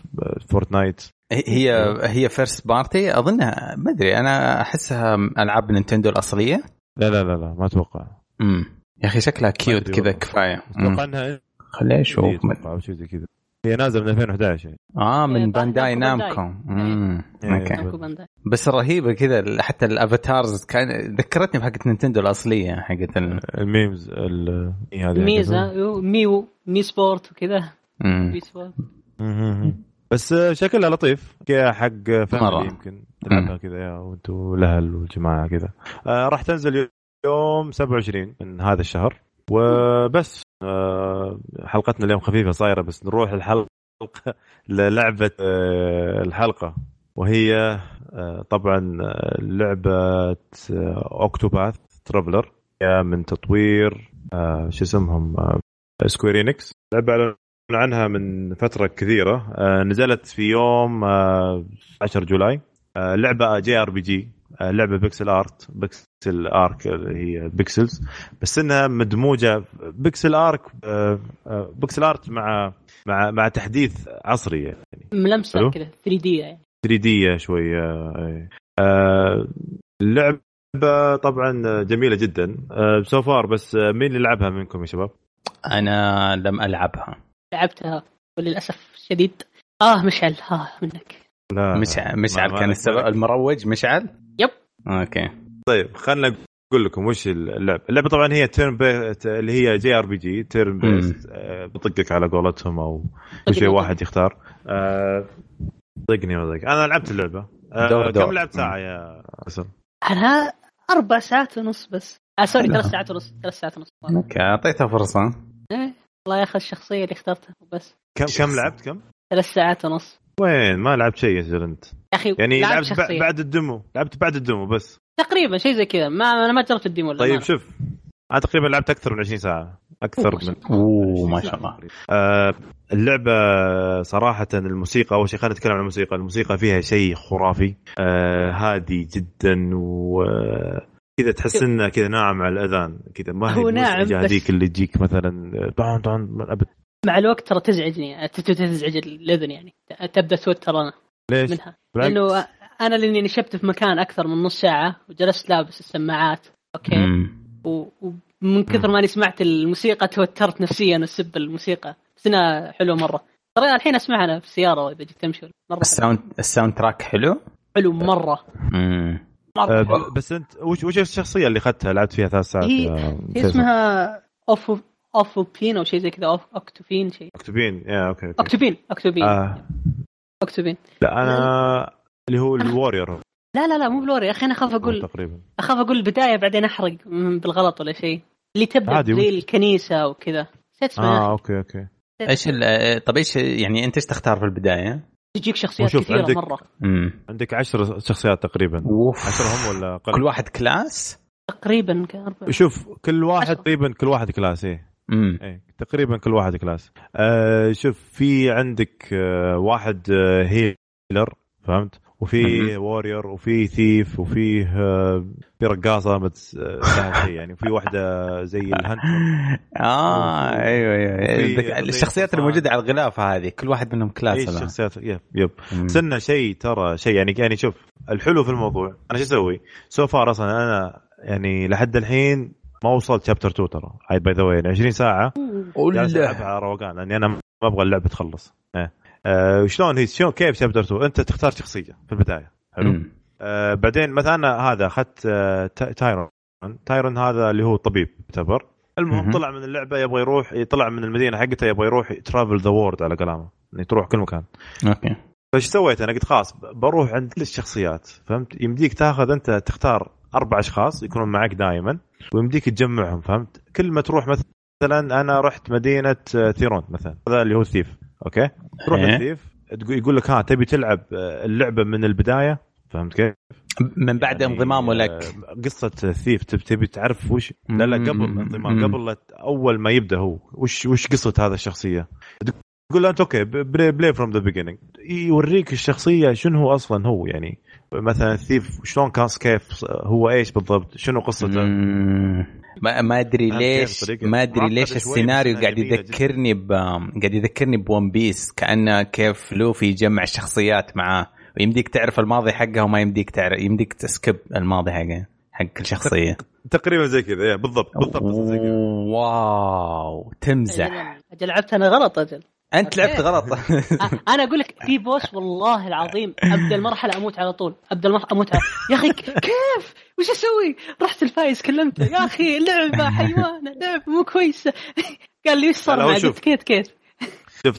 Fortnite. هي هي first party اظنها ما أدري أنا أحسها ألعاب Nintendo الأصلية. لا لا لا لا ما أتوقع. امم يا أخي شكلها cute كذا. كفاية. أتوقع إنها خليني أشوف. أتوقع أو شيء زي كذا. هي نازلة من 2011 يعني آه من إيه، Bandai Namco. امم إيه. أوكي. بس رهيبة كذا حتى ال avatars كان ذكرتني بحقت Nintendo الأصلية حقت ال... ال Miis هذه يو- ميو Wii Sports وكذا. بس شكلها لطيف. حق. family يمكن تلعبها كذا يا وأنتم الأهل والجماعة كذا. آه راح تنزل يوم 27 من هذا الشهر. وبس. آه حلقتنا اليوم خفيفة صايرة بس نروح الحلقة للعبة آه الحلقة. وهي آه طبعا لعبة Octopath Traveler. من تطوير شو اسمهم Square Enix لعبة عنها من فترة كثيرة. نزلت في يوم آه 10 July. لعبة JRPG. لعبة pixel art pixel art اللي هي pixels بس إنها مدموجة بيكسل آرك آه، آه، pixel art مع مع مع تحديث عصري يعني ملمسة. كذا 3D يعني 3D شوية. آه، اللعبه طبعا جميلة جدا so far بس آه، مين اللي لعبها منكم يا شباب؟ أنا لم ألعبها لعبتها وللأسف شديد آه مشعل آه منك لا مشعل مشعل كان السبب. المروج مشعل. okay. طيب خلنا أقول لكم وش اللعبه اللعبة طبعا هي turn based اللي هي JRPG turn based آه، بطقك على قولتهم أو كل شيء واحد يختار. آه، طقني ما طق أنا لعبت اللعبة. آه، دور دور. كم لعبت ساعة يا حسن؟ أنا أربع ساعات ونص بس. آه sorry ثلاث ساعات ونص ثلاث ساعات ونص. okay اعطيتها فرصة. إيه، الله ياخذ الشخصية اللي اخترتها بس. كم كم لعبت؟ كم؟ ثلاث ساعات ونص. وين؟ ما لعبت شيء يا أنت. أخي يعني لعبت لعبت شخصية. بعد ال demo لعبت بعد ال demo بس. تقريبا شيء زي كذا. ما أنا ما جربت ال demo طيب. شوف. أنا تقريبا لعبت أكثر من 20 ساعة. أكثر أوه، من أوه ما شاء الله. آه، اللعبة صراحة الموسيقى أول شيء خلينا نتكلم عن الموسيقى، الموسيقى فيها شيء خرافي. آه، هادي جدا وكذا تحس إنه كذا ناعم على الأذان. كذا ما هي هو ناعم بس- هذيك اللي تجيك مثلا طعن طعن أبد. مع الوقت ترى تزعجني ت- ت- تزعج الأذن يعني. تبدأ توتر أنا. ليش؟ منها. لأنه أنا لأني نشبت في مكان أكثر من نص ساعة وجلست لابس السماعات okay مم. و- ومن كثر ما أني سمعت الموسيقى توترت نفسيا وسب الموسيقى بس انها حلوة مرة ترى الحين أسمعها أنا في السياره إذا جيت تمشي مرة. ال sound ال soundtrack حلو حلو مرة مم. مرة. ب- بس أنت وش وش الشخصية اللي أخذتها لعبت فيها ثلاث ساعات؟ هي- آه، هي؟ اسمها اوفو أوفوبين أو شيء زي كذا أوف- اوكتوبين شيء مكتوبين يا أوكي أوكي اوكتوبين اوكتوبين آه اوكتوبين لا أنا اللي هو الواريور لا لا لا مو بلوري يا أخي أنا أخاف أقول تقريبا. أخاف أقول البداية بعدين أحرق بالغلط ولا شيء. اللي تبدأ عادي، زي الكنيسة وكذا. نسيت اسمها آه. أوكي أوكي. إيش ال- آه، طب إيش يعني أنت إيش تختار في البداية؟ تجيك شخصيات كثيرة عندك- مرة. عندك عشر شخصيات تقريبا. أوف. عشرهم ولا أقل؟ كل واحد class؟ تقريبا. شوف كل واحد. تقريبا كل واحد class إيه. امم إيه تقريبا كل واحد class. آه شوف في عندك آه واحد آه healer فهمت؟ وفي. و warrior وفي thief وفي آه في رقاصة ما آه، شيء يعني. وفي واحدة زي ال hunter آه أيوه أيوه. ذك- الشخصيات اللي موجوده على الغلاف هذه كل واحد منهم class الآن. الشخصيات yep yep. انه شيء ترى شيء يعني يعني شوف الحلو في الموضوع أنا شو أسوي؟ so far أصلا أنا يعني لحد الحين ما وصلت chapter 2 ترى. هاي by the way 20 ساعة جالس ألعبها على روقان لأني أنا ما أبغى اللعبة تخلص. إيه. آه وشلون هي؟ شلون كيف chapter 2 أنت تختار شخصية في البداية. حلو. آه بعدين مثلا هذا أخذت آه تا- تايرون تايرون هذا اللي هو طبيب يعتبر المهم مهم. طلع من اللعبة يبغى يروح يطلع من المدينة حقته يبغى يروح travel the world على كلامه يعني تروح كل مكان. okay. فايش سويت؟ أنا قلت خلاص بروح عند كل الشخصيات فهمت؟ يمديك تاخذ أنت تختار أربع أشخاص يكونون معك دائما ويمديك تجمعهم فهمت؟ كل ما تروح مثلا أنا رحت مدينة آه، ثيرون مثلا هذا اللي هو ال thief okay؟ تروح إيه. ال thief تقول يقول لك ها تبي تلعب آه، اللعبة من البداية؟ فهمت كيف؟ من بعد يعني، انضمامه آه، لك. قصة ال thief تبي تعرف وش؟ لا لا قبل مم. قبل أول ما يبدأ هو وش وش قصة هذا الشخصية؟ تقول له أنت okay play play from the beginning يوريك الشخصية شنو هو أصلا هو يعني مثلا ال thief شلون كان كيف هو إيش بالضبط؟ شنو قصته. ما ما أدري ليش ما أدري ليش السيناريو قاعد يذكرني ب قاعد يذكرني ب One Piece كأنه كيف لوفي يجمع الشخصيات معاه ويمديك تعرف الماضي حقها وما يمديك تعرف يمديك ت skip الماضي حقه حق كل شخصيه تقريبا زي كذا بالضبط بالضبط زي كذا. wow تمزح. أجل لعبت أنا غلط أجل. أنت لعبت غلط. أنا أقول لك في boss والله العظيم ابدا المرحلة أموت على طول. ابدا المرحله أموت على... يا أخي كيف؟ وش أسوي؟ رحت الفايز كلمته. يا أخي لعبة حيوانة لعبة مو كويسة. قال لي إيش صار معك؟ قلت كيف كيف؟ شوف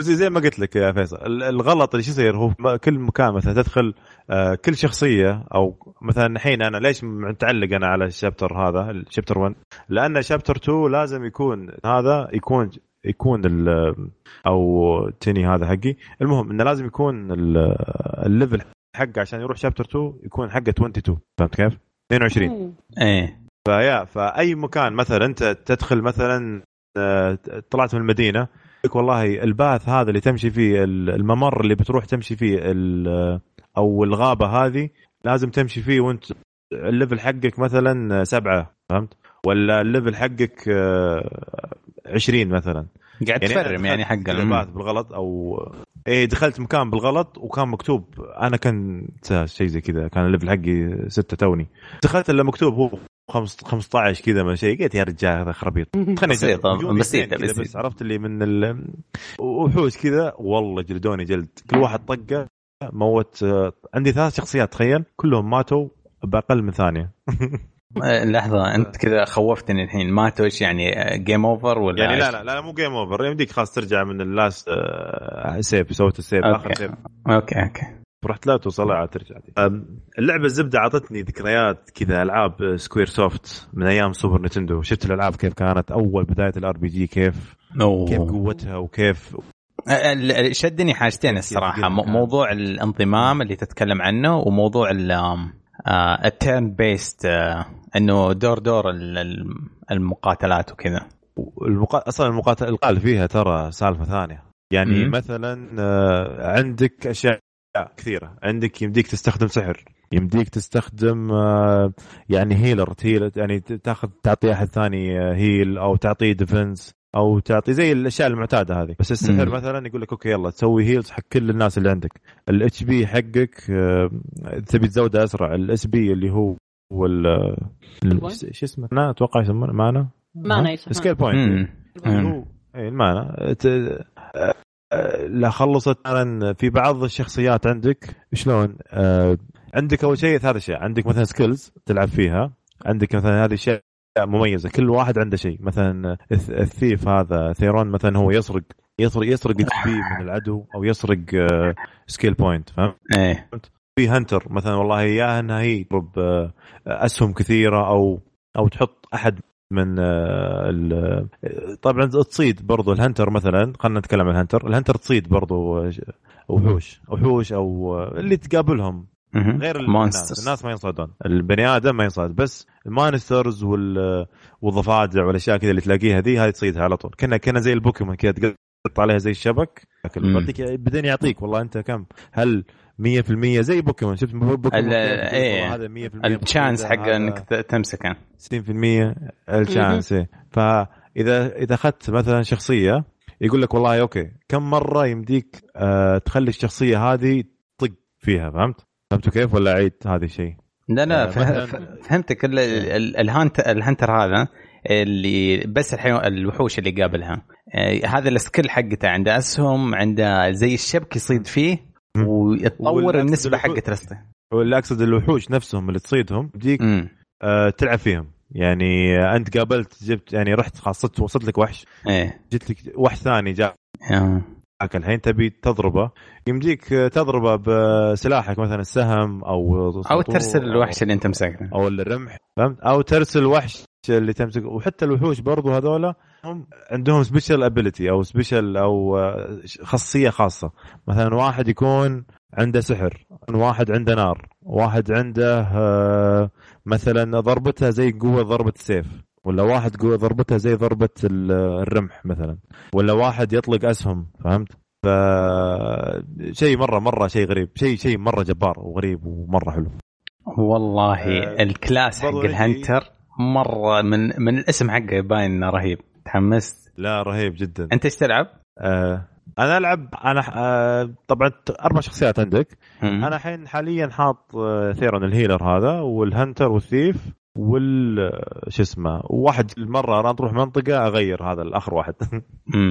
زي ما قلت لك يا فيصل ال- الغلط اللي شو يصير هو كل مكان مثلا تدخل آه، كل شخصية أو مثلا الحين أنا ليش متعلق أنا على ال chapter هذا ال chapter 1 لأن شابتر 2 لازم يكون هذا يكون يكون ال أو تني هذا حقي المهم إنه لازم يكون ال- الليفل حقه عشان يروح شابتر 2 يكون حقه 22 فهمت كيف؟ 22 مم. إيه فيا فأي مكان مثلا أنت تدخل مثلا آه، طلعت من المدينة لك والله الباث هذا اللي تمشي فيه ال- الممر اللي بتروح تمشي فيه ال- أو الغابة هذه لازم تمشي فيه وأنت ال level حقك مثلا سبعة فهمت؟ ولا ال level حقك آه، 20 مثلا. قاعد تفرم يعني حق بالغلط أو إيه دخلت مكان بالغلط وكان مكتوب أنا كنت شيء زي كذا كان ال level حقي ستة توني. دخلت إلا مكتوب هو خمس- 15 كذا من شيء. قلت يا رجال هذا خرابيط. كذا بسيطة. بس عرفت اللي من ال وحوش كذا والله جلدوني جلد. كل واحد طقه موت. عندي ثلاث شخصيات تخيل. كلهم ماتوا بأقل من ثانية. آه، لحظة أنت كذا خوفتني الحين ماتوا إيش يعني game over ولا يعني لا؟ لا لا مو game over يمديك خلاص ترجع من ال last آه، save سويت ال save آخر. save okay okay رحت لا توصل عاد ترجع اللعبة الزبدة أعطتني ذكريات كذا ألعاب سكوير سوفت من أيام سوبر نتندو شفت الألعاب كيف كانت أول بداية ال RPG كيف أوه. كيف قوتها وكيف ال- ال- شدني حاجتين الصراحة. موضوع الانضمام اللي تتكلم عنه وموضوع ال turn based إنه دور دور ال- ال- المقاتلات وكذا. أصلا المقاتل القتال فيها ترى سالفة ثانية يعني مم. مثلا آه، عندك أشياء كثيرة عندك يمديك تستخدم سحر يمديك تستخدم آه، يعني healer heal يعني تاخذ تعطي أحد ثاني آه، heal أو تعطيه defense أو تعطي زي الأشياء المعتادة هذه. بس السحر مم. مثلا يقول لك أوكي يلا تسوي heals حق كل الناس اللي عندك. ال HP حقك آه، تبي تزوده أسرع. ال SP اللي هو هو ال- ال- point؟ شو اسمه؟ mana أتوقع يسمونه mana. mana يسمونه. skill point. هو اي المانا ت... لا خلصت مثلا في بعض الشخصيات عندك. شلون؟ آه، عندك أول شيء ثلاث اشياء عندك مثلا skills تلعب فيها. عندك مثلا هذه اشياء مميزة كل واحد عنده شيء. مثلا الث- ال thief هذا ثيرون مثلا هو يسرق يسرق يسرق بي من العدو أو يسرق آه، skill point فهمت؟ إيه. في hunter مثلا والله يا انها هي تضرب آه، أسهم كثيرة أو أو تحط أحد من آه، آه، طبعا تصيد برضو ال hunter مثلا خلينا نتكلم عن ال hunter. ال hunter تصيد برضو آه، وحوش وحوش أو آه، اللي تقابلهم. غير الناس الناس ما ينصادون البني آدم ما ينصاد. بس ال monsters وال والضفادع والأشياء كذا اللي تلاقيها ذي هذه تصيدها على طول. كنا كنا زي البوكيمون كذا تقط عليها زي الشبك. يعطيك بعدين يعطيك. والله أنت كم؟ هل 100% زي بوكيمون. شفت بوكيمون؟ إيه. هذا 100% ال chance حق إنك تمسكه. 60% ال chance إيه. فاذا اذا أخذت مثلا شخصية يقول لك والله أوكي كم مرة يمديك آه تخلي الشخصية هذه طق فيها فهمت؟ فهمتوا كيف ولا أعيد هذا الشيء؟ لا لا آه، فهمتك. ال- ال- ال hunt ال hunter هذا اللي بس الحيوان الوحوش اللي قابلها آه، هذا ال skill حقته. عنده أسهم عنده زي الشبك يصيد فيه. ويتطور النسبة حقت رسته واللي اقصد الوحوش نفسهم اللي تصيدهم تجيك آه تلعب فيهم. يعني آه، أنت قابلت جبت يعني رحت خلاص صدت وصلت لك وحش إيه. جت لك وحش ثاني جاء. معك الحين تبي تضربه يمديك تضربه بسلاحك مثلا السهم أو أو ترسل الوحش اللي أنت مسكته أو الرمح فهمت؟ أو ترسل وحش اللي تمسك وحتى الوحوش برضو هذولا هم عندهم special ability أو special أو خاصية خاصة. مثلا واحد يكون عنده سحر واحد عنده نار واحد عنده آه، مثلا ضربتها زي قوة ضربة السيف ولا واحد ضربتها زي ضربة ال- الرمح مثلا ولا واحد يطلق أسهم فهمت؟ ف شيء مرة مرة شيء غريب شيء شيء مرة جبار وغريب ومرة حلو. والله آه، ال class حق ال hunter مرة من من الاسم حقه باين إنه رهيب. تحمست؟ لا رهيب جدا. أنت إيش تلعب؟ آه أنا ألعب أنا آه طبعا أربع شخصيات عندك. أنا الحين حاليا حاط آه ثيرون ال healer هذا وال hunter وال thief وال شو اسمه وواحد المرة أنا تروح منطقة أغير هذا الآخر واحد.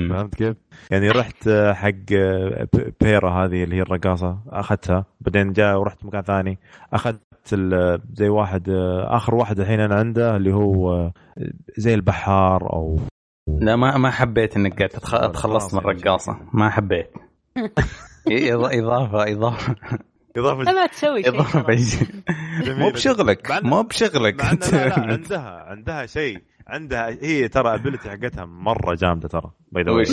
فهمت كيف؟ يعني رحت حق بيرا هذه اللي هي الرقاصة أخذتها بعدين جاء ورحت مكان ثاني أخذت زي واحد آخر واحد الحين أنا عنده اللي هو زي البحار أو لا ما ما حبيت إنك قاعد تتخ... خلاص تخلص من يعني. الرقاصة ما حبيت إضافة إضافة اضافه ما تسوي شيء إضافة. مو بشغلك مو بشغلك. عندها عندها شيء. عندها هي ترى ابيلتي حقتها مرة جامدة ترى باي ذا وش؟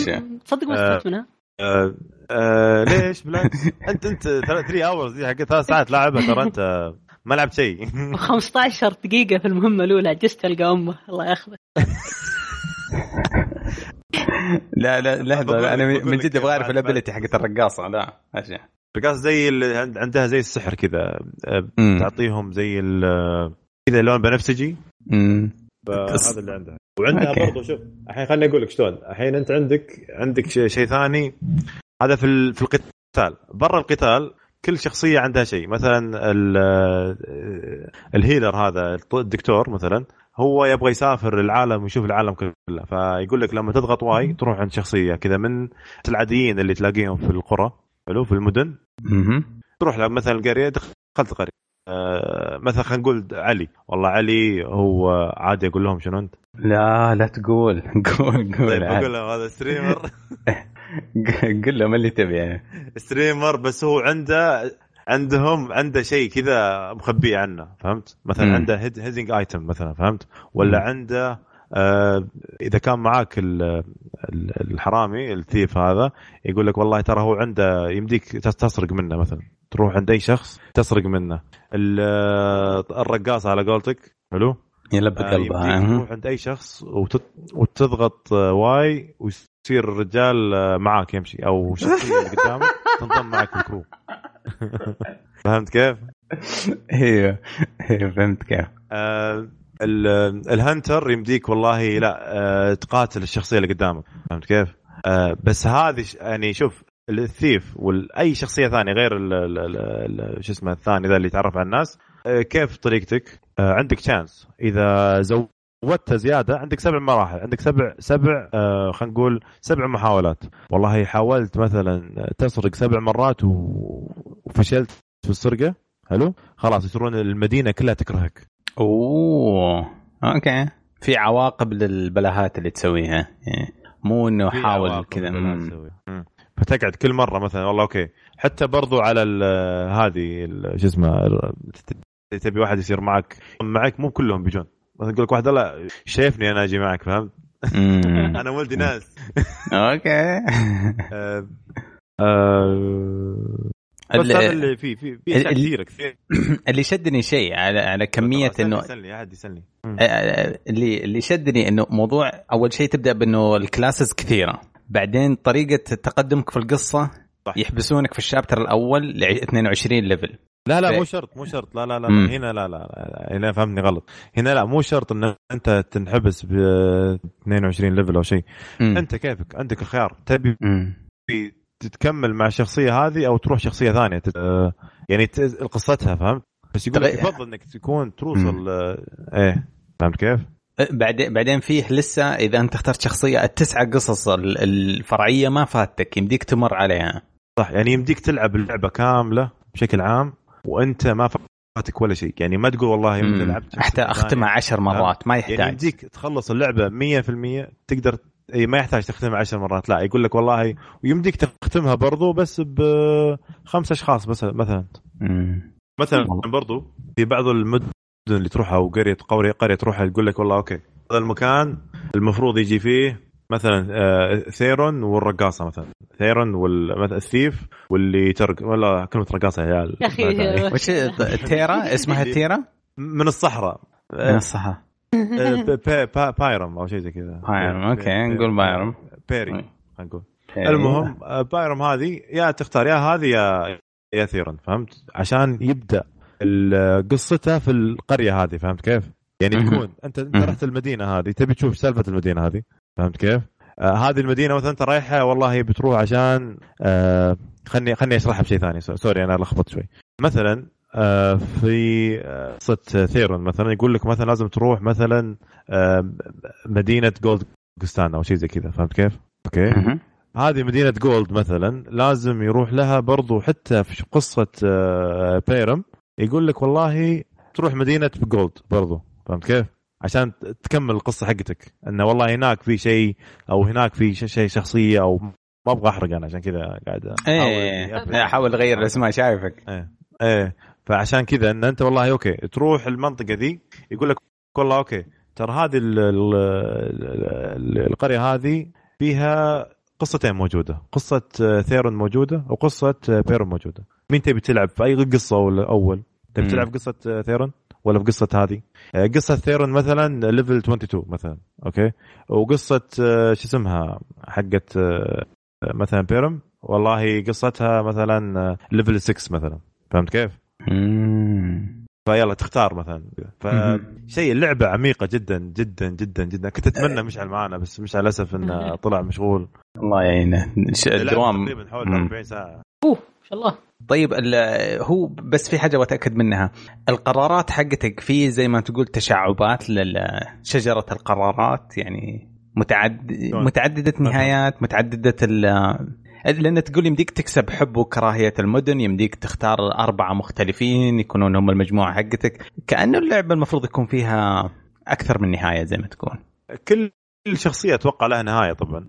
تصدق ما استفدت منها؟ آه آه ليش؟ بالعكس انت أنت 3 اورز دي حق ثلاث ساعات لاعبها ترى أنت ما لعبت شيء. 15 دقيقة في المهمة الأولى جست ألقى أمه. الله ياخذه لا لا أنا لك- من- جد أبغى أعرف بعد- ال ability حقت الرقاصة لا أشياء. رقاصه زي اللي عند- عندها زي السحر كذا آه،. تعطيهم زي ال- كذا لون بنفسجي. مم. فهذا اللي عندها. وعندها أوكي. برضو شوف الحين خليني أقول لك شلون. الحين أنت عندك عندك شيء شي ثاني. هذا في ال- في القتال. برا القتال كل شخصية عندها شيء. مثلا ال- ال healer هذا الدكتور مثلا هو يبغى يسافر العالم ويشوف العالم كله. فيقول لك لما تضغط Y تروح عند شخصية كذا من العاديين اللي تلاقيهم في القرى. حلو في المدن مهم. تروح لك مثلا القريه دخلت قرية آه، مثلا خلينا نقول علي والله علي هو عادي أقول لهم شنو أنت لا لا تقول قول طيب قول عاد. بقول لهم هذا streamer قل لهم اللي تبي يعني streamer بس هو عنده عندهم عنده شيء كذا مخبيه عنه فهمت؟ مثلا. عنده hidden item مثلا فهمت؟ ولا. عنده إذا كان معاك ال- ال- الحرامي ال thief هذا يقول لك والله ترى هو عنده يمديك تس- تسرق منه مثلا تروح عند أي شخص تسرق منه آه، الرقاصه على قولتك حلو؟ يلب آه، قلبها. تروح عند أي شخص وتت... وتضغط آه، Y ويصير الرجال آه، معاك يمشي أو شخصية اللي قدامك تنضم معك ال crew فهمت كيف؟ أيوه أيوه فهمت كيف آه ال hunter يمديك والله لا آه تقاتل الشخصية اللي قدامك. فهمت كيف؟ آه بس هذه يعني شوف ال thief وأي شخصية ثانية غير شو اسمه الثاني ذا اللي يتعرف على الناس آه كيف طريقتك؟ عندك chance إذا زودتها زيادة عندك سبع مراحل عندك سبع سبع خلينا نقول سبع محاولات. والله حاولت مثلا تسرق سبع مرات وفشلت في السرقة. حلو؟ خلاص يصيرون المدينة كلها تكرهك. أوه. okay. في عواقب للبلاهات اللي تسويها. يعني مو إنه حاول كذا. فتقعد كل مرة مثلا والله okay. حتى برضو على هذه شو اسمه تبي واحد يصير معك. معك مو كلهم بيجون. مثلا يقول لك واحد لا شايفني أنا أجي معك فهمت؟ أنا ولدي ناس. okay. آه، آه، بس اللي- هذا اللي في في في كثيرة كثير اللي شدني شيء على على كمية انه اسالني احد يسالني مم. آه، اللي اللي شدني إنه موضوع أول شيء تبدأ بإنه ال classes كثيرة. بعدين طريقة تقدمك في القصة صح. يحبسونك في ال chapter الأول ل 22 level لا لا مو شرط مو شرط. لا لا لا, مم. لا هنا لا, لا لا. هنا فهمني غلط. هنا لا مو شرط إن أنت تنحبس ب 22 ليفل أو شيء. أنت كيفك؟ عندك الخيار تبي مم. تتكمل مع الشخصيه هذه أو تروح شخصية ثانية تت... يعني ت... قصتها فهمت بس يقول لك طيب. يفضل إنك تكون توصل آه، إيه فهمت كيف؟ بعدين بعدين فيه لسه إذا أنت اخترت شخصية التسعه قصص ال- الفرعية ما فاتك يمديك تمر عليها صح يعني يمديك تلعب اللعبة كاملة بشكل عام وأنت ما فاتك ولا شيء يعني ما تقول والله. لعبت حتى أختمها عشر مرات ما يعني يحتاج يمديك تخلص اللعبة 100% تقدر اي ما يحتاج تختمها عشر مرات. لا يقول لك والله ويمديك تختمها برضو بس بخمس أشخاص بس مثلا. مم. مثلا. برضو في بعض المدن اللي تروحها أو قرية قرية تروحها يقول لك والله okay هذا المكان المفروض يجي فيه مثلا آه، ثيرون والرقاصة مثلا. ثيرون وال thief واللي ترق ولا كلمة رقاصة يا عيال. يا أدري. وش تيرا اسمها تيرا من الصحراء. من آه، آه، بايرم أو شيء زي كذا بايرم، okay، بي- نقول بايرم. بيري نقول. المهم آه، بايرم هذه يا تختار يا هذه يا يا ثيرون فهمت عشان يبدأ قصته في القرية هذه فهمت كيف؟ يعني. تكون انت أنت. رحت المدينة هذه تبي تشوف سالفة المدينة هذه فهمت كيف؟ آه هذه المدينة مثلا أنت رايحة والله بتروح عشان آه خلني خلني أشرحها بشيء ثاني so- sorry أنا لخبطت شوي مثلا في آه، قصة ثيرون مثلا يقول لك مثلا لازم تروح مثلا آه مدينة جولد جستان أو شيء زي كذا فهمت كيف؟ okay. هذه مدينة جولد مثلا لازم يروح لها برضو حتى في قصة آه، بيرم يقول لك والله تروح مدينة جولد برضو فهمت كيف؟ عشان تكمل القصة حقتك إنه والله هناك في شيء أو هناك في شيء شخصية أو ما أبغى أحرق أنا عشان كذا قاعد إيه إني أفرق. أحاول أغير الأسماء شايفك إيه فعشان كذا إن أنت والله okay تروح المنطقة ذي يقول لك والله okay ترى هذه ال- ال- ال- القرية هذه فيها قصتين موجودة قصة آه، ثيرون موجودة وقصة آه، بيرون موجودة. مين تبي تلعب في أي قصة ولا أول؟ تبي. تلعب قصة آه، ثيرون ولا في قصة هذه؟ قصة ثيرون مثلا level 22 مثلا okay؟ وقصة شو اسمها حقت مثلا بيرم والله قصتها مثلا level 6 مثلا. فهمت كيف؟ فيلا تختار مثلا. فشيء اللعبة عميقة جدا جدا جدا جدا. كنت أتمنى مشعل معانا بس مشعل للاسف إنه طلع مشغول. الله يعينه. الدوام. تقريبا حوالي مم. 40 ساعة. أوه ما شاء الله. طيب ال- هو بس في حاجة بتاكد منها. القرارات حقتك في زي ما تقول تشعبات لشجره القرارات؟ يعني متعد؟ متعددة نهايات متعددة ال لأن تقول يمديك تكسب حب وكراهية المدن يمديك تختار اربعه مختلفين يكونون هم المجموعة حقتك. كانه اللعبة المفروض يكون فيها أكثر من نهاية زي ما تكون كل شخصية أتوقع لها نهاية طبعا.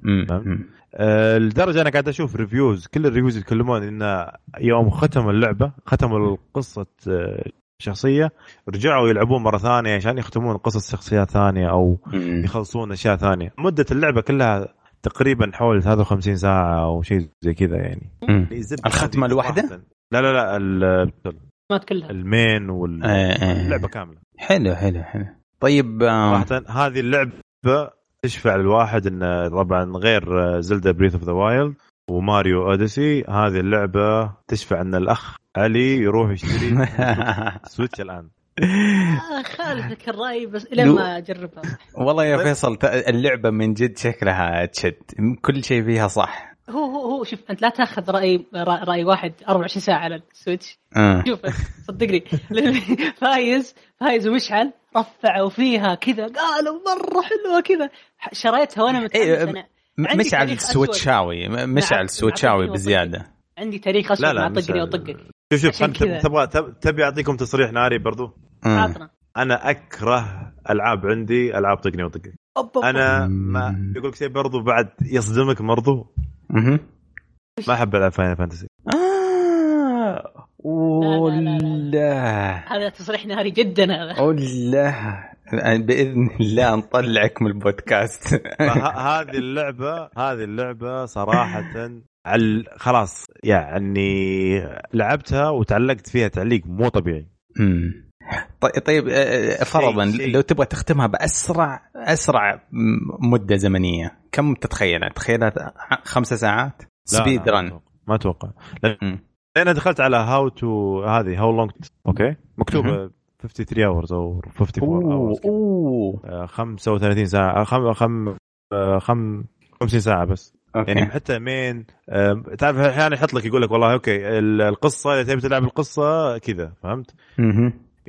أه لدرجة أنا قاعد أشوف reviews كل ال reviews يتكلمون إن يوم ختموا اللعبة ختموا قصه آه، شخصية رجعوا يلعبون مرة ثانية عشان يختمون قصص شخصيات ثانية أو. يخلصون أشياء ثانية. مدة اللعبة كلها تقريبا حول 53 ساعة أو شيء زي كذا يعني. الواحدة؟ صراحة. لا لا لا ال- ما كلها. المين إيه، إيه. واللعبه كاملة. حلو حلو حلو. طيب صراحة هذه اللعبة تشفع للواحد انه طبعا غير Zelda Breath of the Wild و Mario Odyssey. هذه اللعبة تشفع إن الأخ علي يروح يشتري Switch الآن. آه، خالفك الرأي بس لين لو- ما اجربها والله يا. فيصل اللعبة من جد شكلها تشد كل شيء فيها صح هو هو هو شوف أنت لا تأخذ رأي رأي واحد 24 ساعة على ال Switch آه. شوف صدقني فايز فايز ومشعل رفعوا فيها كذا قالوا مرة حلوة كذا شريتها وأنا متحمس إيه، أنا م- عندي مشعل. سويتشاوي م- مشعل نعم، سويتشاوي نعم، بزيادة عندي تاريخ أسود لا لا مع مش طقني وطقك شوف شوف. تبغى تب- تبي أعطيكم تصريح ناري برضو. عطنا أنا أكره ألعاب عندي ألعاب طقني وطقك. أنا. ما يقول لك شيء برضو بعد يصدمك برضو. ما أحب ألعب Final Fantasy آه. لا، لا، ولا هذا تصريح ناري جدا هذا ولا بإذن الله نطلعك من البودكاست هذه اللعبة هذه اللعبة صراحة عل خلاص يعني لعبتها وتعلقت فيها تعلق مو طبيعي. طيب طيب فرضا لو تبغى تختمها بأسرع أسرع مدة زمنية كم تتخيلها؟ تخيلها خمسة ساعات؟ speed لا، run ما أتوقع لأن دخلت على how to هذه how long okay مكتوبه 53 hours أو 54 أوه hours أوه. 35 ساعة آه، خم خم آه، خم 50 ساعة بس. يعني okay حتى مين تعرف أحيانا يحط لك يقول لك والله okay ال- القصة إذا تبي تلعب القصة كذا فهمت؟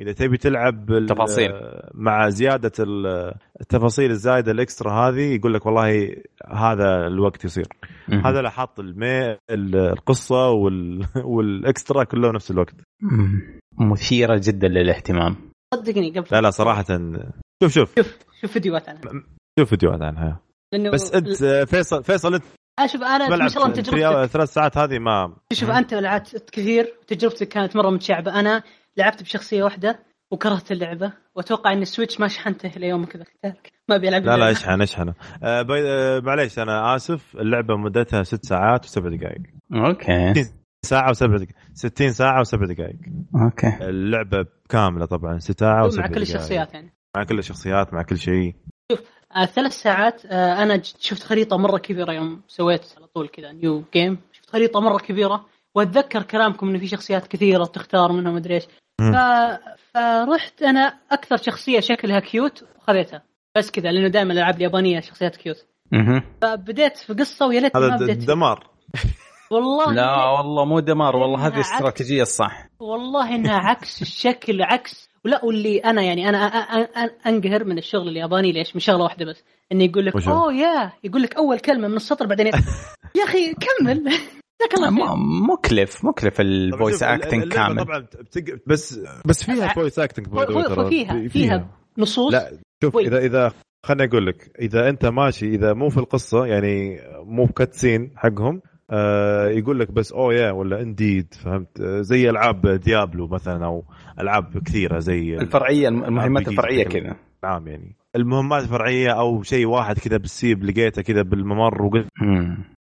إذا تبي تلعب ال- تفاصيل. مع زيادة ال- التفاصيل الزايدة ال extra هذه يقول لك والله هذا الوقت يصير. مهم. هذا اللي حاط المي ال- القصة وال... وال extra كله نفس الوقت. مم. مثيرة جدا للاهتمام. صدقني قبل لا لا صراحة شوف شوف. شوف شوف فيديوهات عنها شوف فيديوهات عنها لأنه بس أنت فيصل فيصل أنت شوف أنا ما شاء الله تجربتك. ثلاث ساعات هذه ما شوف أنت لعبت كثير وتجربتك كانت مرة متشعبة. أنا لعبت بشخصية واحدة وكرهت اللعبة وأتوقع إن ال Switch ما شحنته ليومك ذاك ما بيلعب لا لا. اشحن اشحن آه بي... آه معليش أنا آسف. اللعبة مدتها ست ساعات وسبع دقائق. okay. ساعة وسبع دقائق. 60 ساعة وسبع دقائق. okay. اللعبة كاملة طبعا ست ساعة وسبع مع كل. الشخصيات يعني. مع كل الشخصيات مع كل شيء. آه ثلاث ساعات آه أنا شفت خريطة مرة كبيرة يوم سويت على طول كذا new game شفت خريطة مرة كبيرة. وأتذكر كلامكم انه في شخصيات كثيرة تختار منها مدري إيش. ف... فرحت أنا أكثر شخصية شكلها cute وخذيتها. بس كذا لأنه دائما الألعاب اليابانية شخصيات cute. فبديت في قصة ويا هذا ما بديت. دمار. والله لا والله مو دمار والله هذه الاستراتيجيه الصح. والله إنها عكس الشكل عكس. ولا واللي أنا يعني أنا أنقهر من الشغل الياباني ليش؟ من شغلة واحدة بس. إنه يقول لك؟ oh yeah يقول لك أول كلمة من السطر بعدين يا أخي كمل. جزاك الله خير م- مكلف مكلف ال voice acting كامل. طبعا بتق... بس بس فيها voice acting هو- فيها فيها نصوص. لا شوف وي. اذا إذا خليني أقول لك إذا أنت ماشي إذا مو في القصة يعني مو ب cutscene حقهم آه يقول لك بس oh yeah ولا indeed فهمت؟ زي ألعاب ديابلو مثلا أو ألعاب كثيرة زي الفرعية المهمات الفرعية كذا. عام يعني. المهمات الفرعية أو شيء واحد كذا بالسيب لقيته كذا بالممر وقلت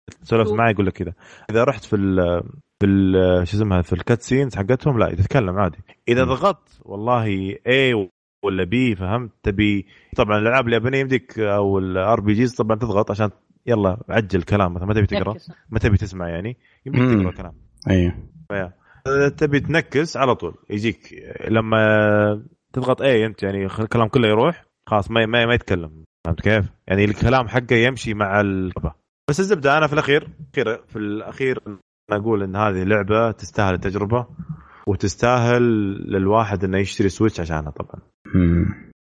مم. سولفت معي يقول لك كذا إذا رحت في ال في ال شو اسمها في ال cutscenes حقتهم لا تتكلم عادي إذا. ضغطت والله A ولا B فهمت تبي طبعا الألعاب اليابانية يمديك أو ال RPGs طبعا تضغط عشان يلا عجل كلام مثلا ما تبي تقرأ. ما تبي تسمع يعني يمديك. تقرأ كلام أيوه تبي تنكس على طول يجيك لما تضغط اي انت يعني الكلام كله يروح خلاص ما ما, ما يتكلم فهمت كيف؟ يعني الكلام حقه يمشي مع اللعبه بس الزبدة أنا في الأخير في الأخير أنا أقول إن هذه لعبة تستاهل التجربة وتستاهل للواحد إنه يشتري Switch عشانها طبعا.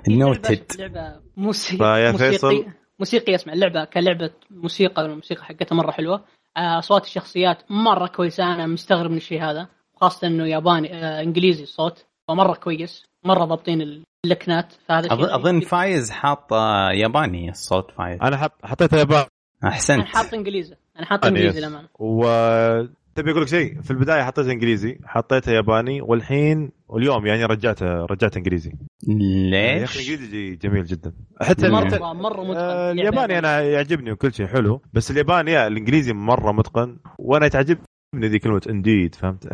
noted لعبة موسيقى موسيقي فيصل. موسيقي اسمع اللعبه كلعبة موسيقى والموسيقى حقتها مرة حلوة. آه، أصوات الشخصيات مرة كويسه أنا مستغرب من الشيء هذا خاصة إنه ياباني آه، إنجليزي الصوت فمرة كويس مرة ضابطين اللكنات فهذا أظن, شيء أظن فايز حاط ياباني الصوت فايز. أنا حط حطيتها يابان أنا احسنت حاط إنجليزي. أنا حاط إنجليزي. للأمانة. وتبي أقول لك شيء؟ في البداية حطيت إنجليزي حطيتها ياباني والحين واليوم يعني رجعتها رجعت إنجليزي. يا أخي ليش؟ الانجليزي جميل جدا. حتى مرة مرة متقن. آه، الياباني أنا يعجبني وكل شيء حلو بس الياباني يا الإنجليزي مرة متقن وأنا تعجبني ذي كلمة indeed فهمت؟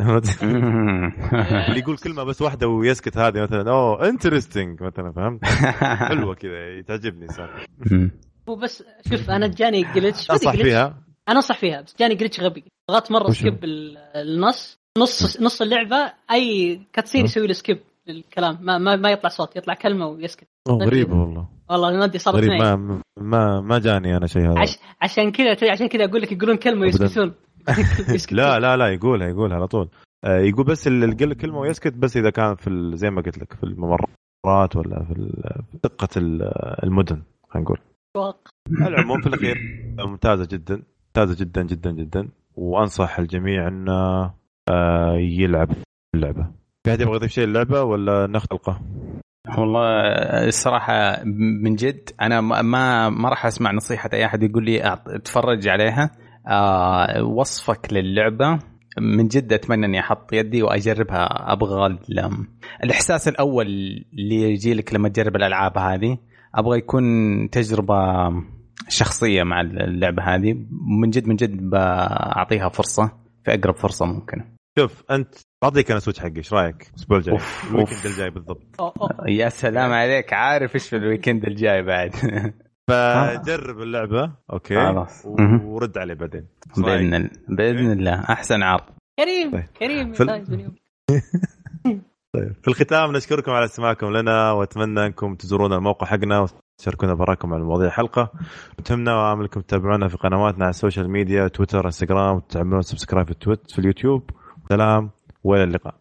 اللي يقول كلمة بس واحدة ويسكت هذه مثلا oh interesting مثلا فهمت؟ حلوة كذا تعجبني صار هو بس شوف أنا جاني glitch أنصح فيها؟ أنا أنصح فيها بس جاني glitch غبي. ضغطت مرة؟ skip ال- النص. نص نص اللعبة أي cutscene. يسوي له skip للكلام. ما, ما ما يطلع صوت يطلع كلمة ويسكت. أوه، غريبه والله. والله ما أدري صارت غريب ما ما ما جاني أنا شيء هذا. عش... عشان كذا عشان كذا أقول لك يقولون كلمة أبداً. يسكتون يسكتون. لا لا لا يقولها يقولها على طول. آه، يقول بس ال- القل كلمة ويسكت بس إذا كان في ال- زي ما قلت لك في الممرات ولا في دقة ال- المدن خلينا نقول. أتوقع. على العموم في الأخير ممتازة جدا ممتازة جدا جدا جدا. وأنصح الجميع انه آه، يلعب اللعبة. في احد يبغى يضيف شيء اللعبه ولا ناخذ حلقه؟ والله الصراحة من جد أنا ما ما, ما راح أسمع نصيحة أي أحد يقول لي اتفرج عليها. آه وصفك للعبة من جد أتمنى إني أحط يدي وأجربها. أبغى ال- الإحساس الأول اللي يجي لك لما تجرب الألعاب هذه. أبغى يكون تجربة شخصية مع اللعبة هذه. من جد من جد بأعطيها فرصة في أقرب فرصة ممكنة. شوف أنت بعطيك أنا Switch حقي إيش رأيك؟ الأسبوع الجاي. أوف، ال weekend. الجاي بالضبط. أوه، أوه. يا سلام عليك. عارف إيش في ال weekend الجاي بعد. فجرب اللعبة. okay. خلاص. ورد علي بعدين؟ بإذن الله. بإذن الله. أحسن عرض. كريم طيب. كريم في ال- فايز اليوم. طيب. في الختام نشكركم على استماعكم لنا وأتمنى أنكم تزورونا الموقع حقنا وتشاركونا بآراكم على مواضيع الحلقة. وتهمنا وعاملكم تتابعونا في قنواتنا على ال social media تويتر انستغرام وتعملون subscribe في التويت في اليوتيوب. سلام وإلى اللقاء.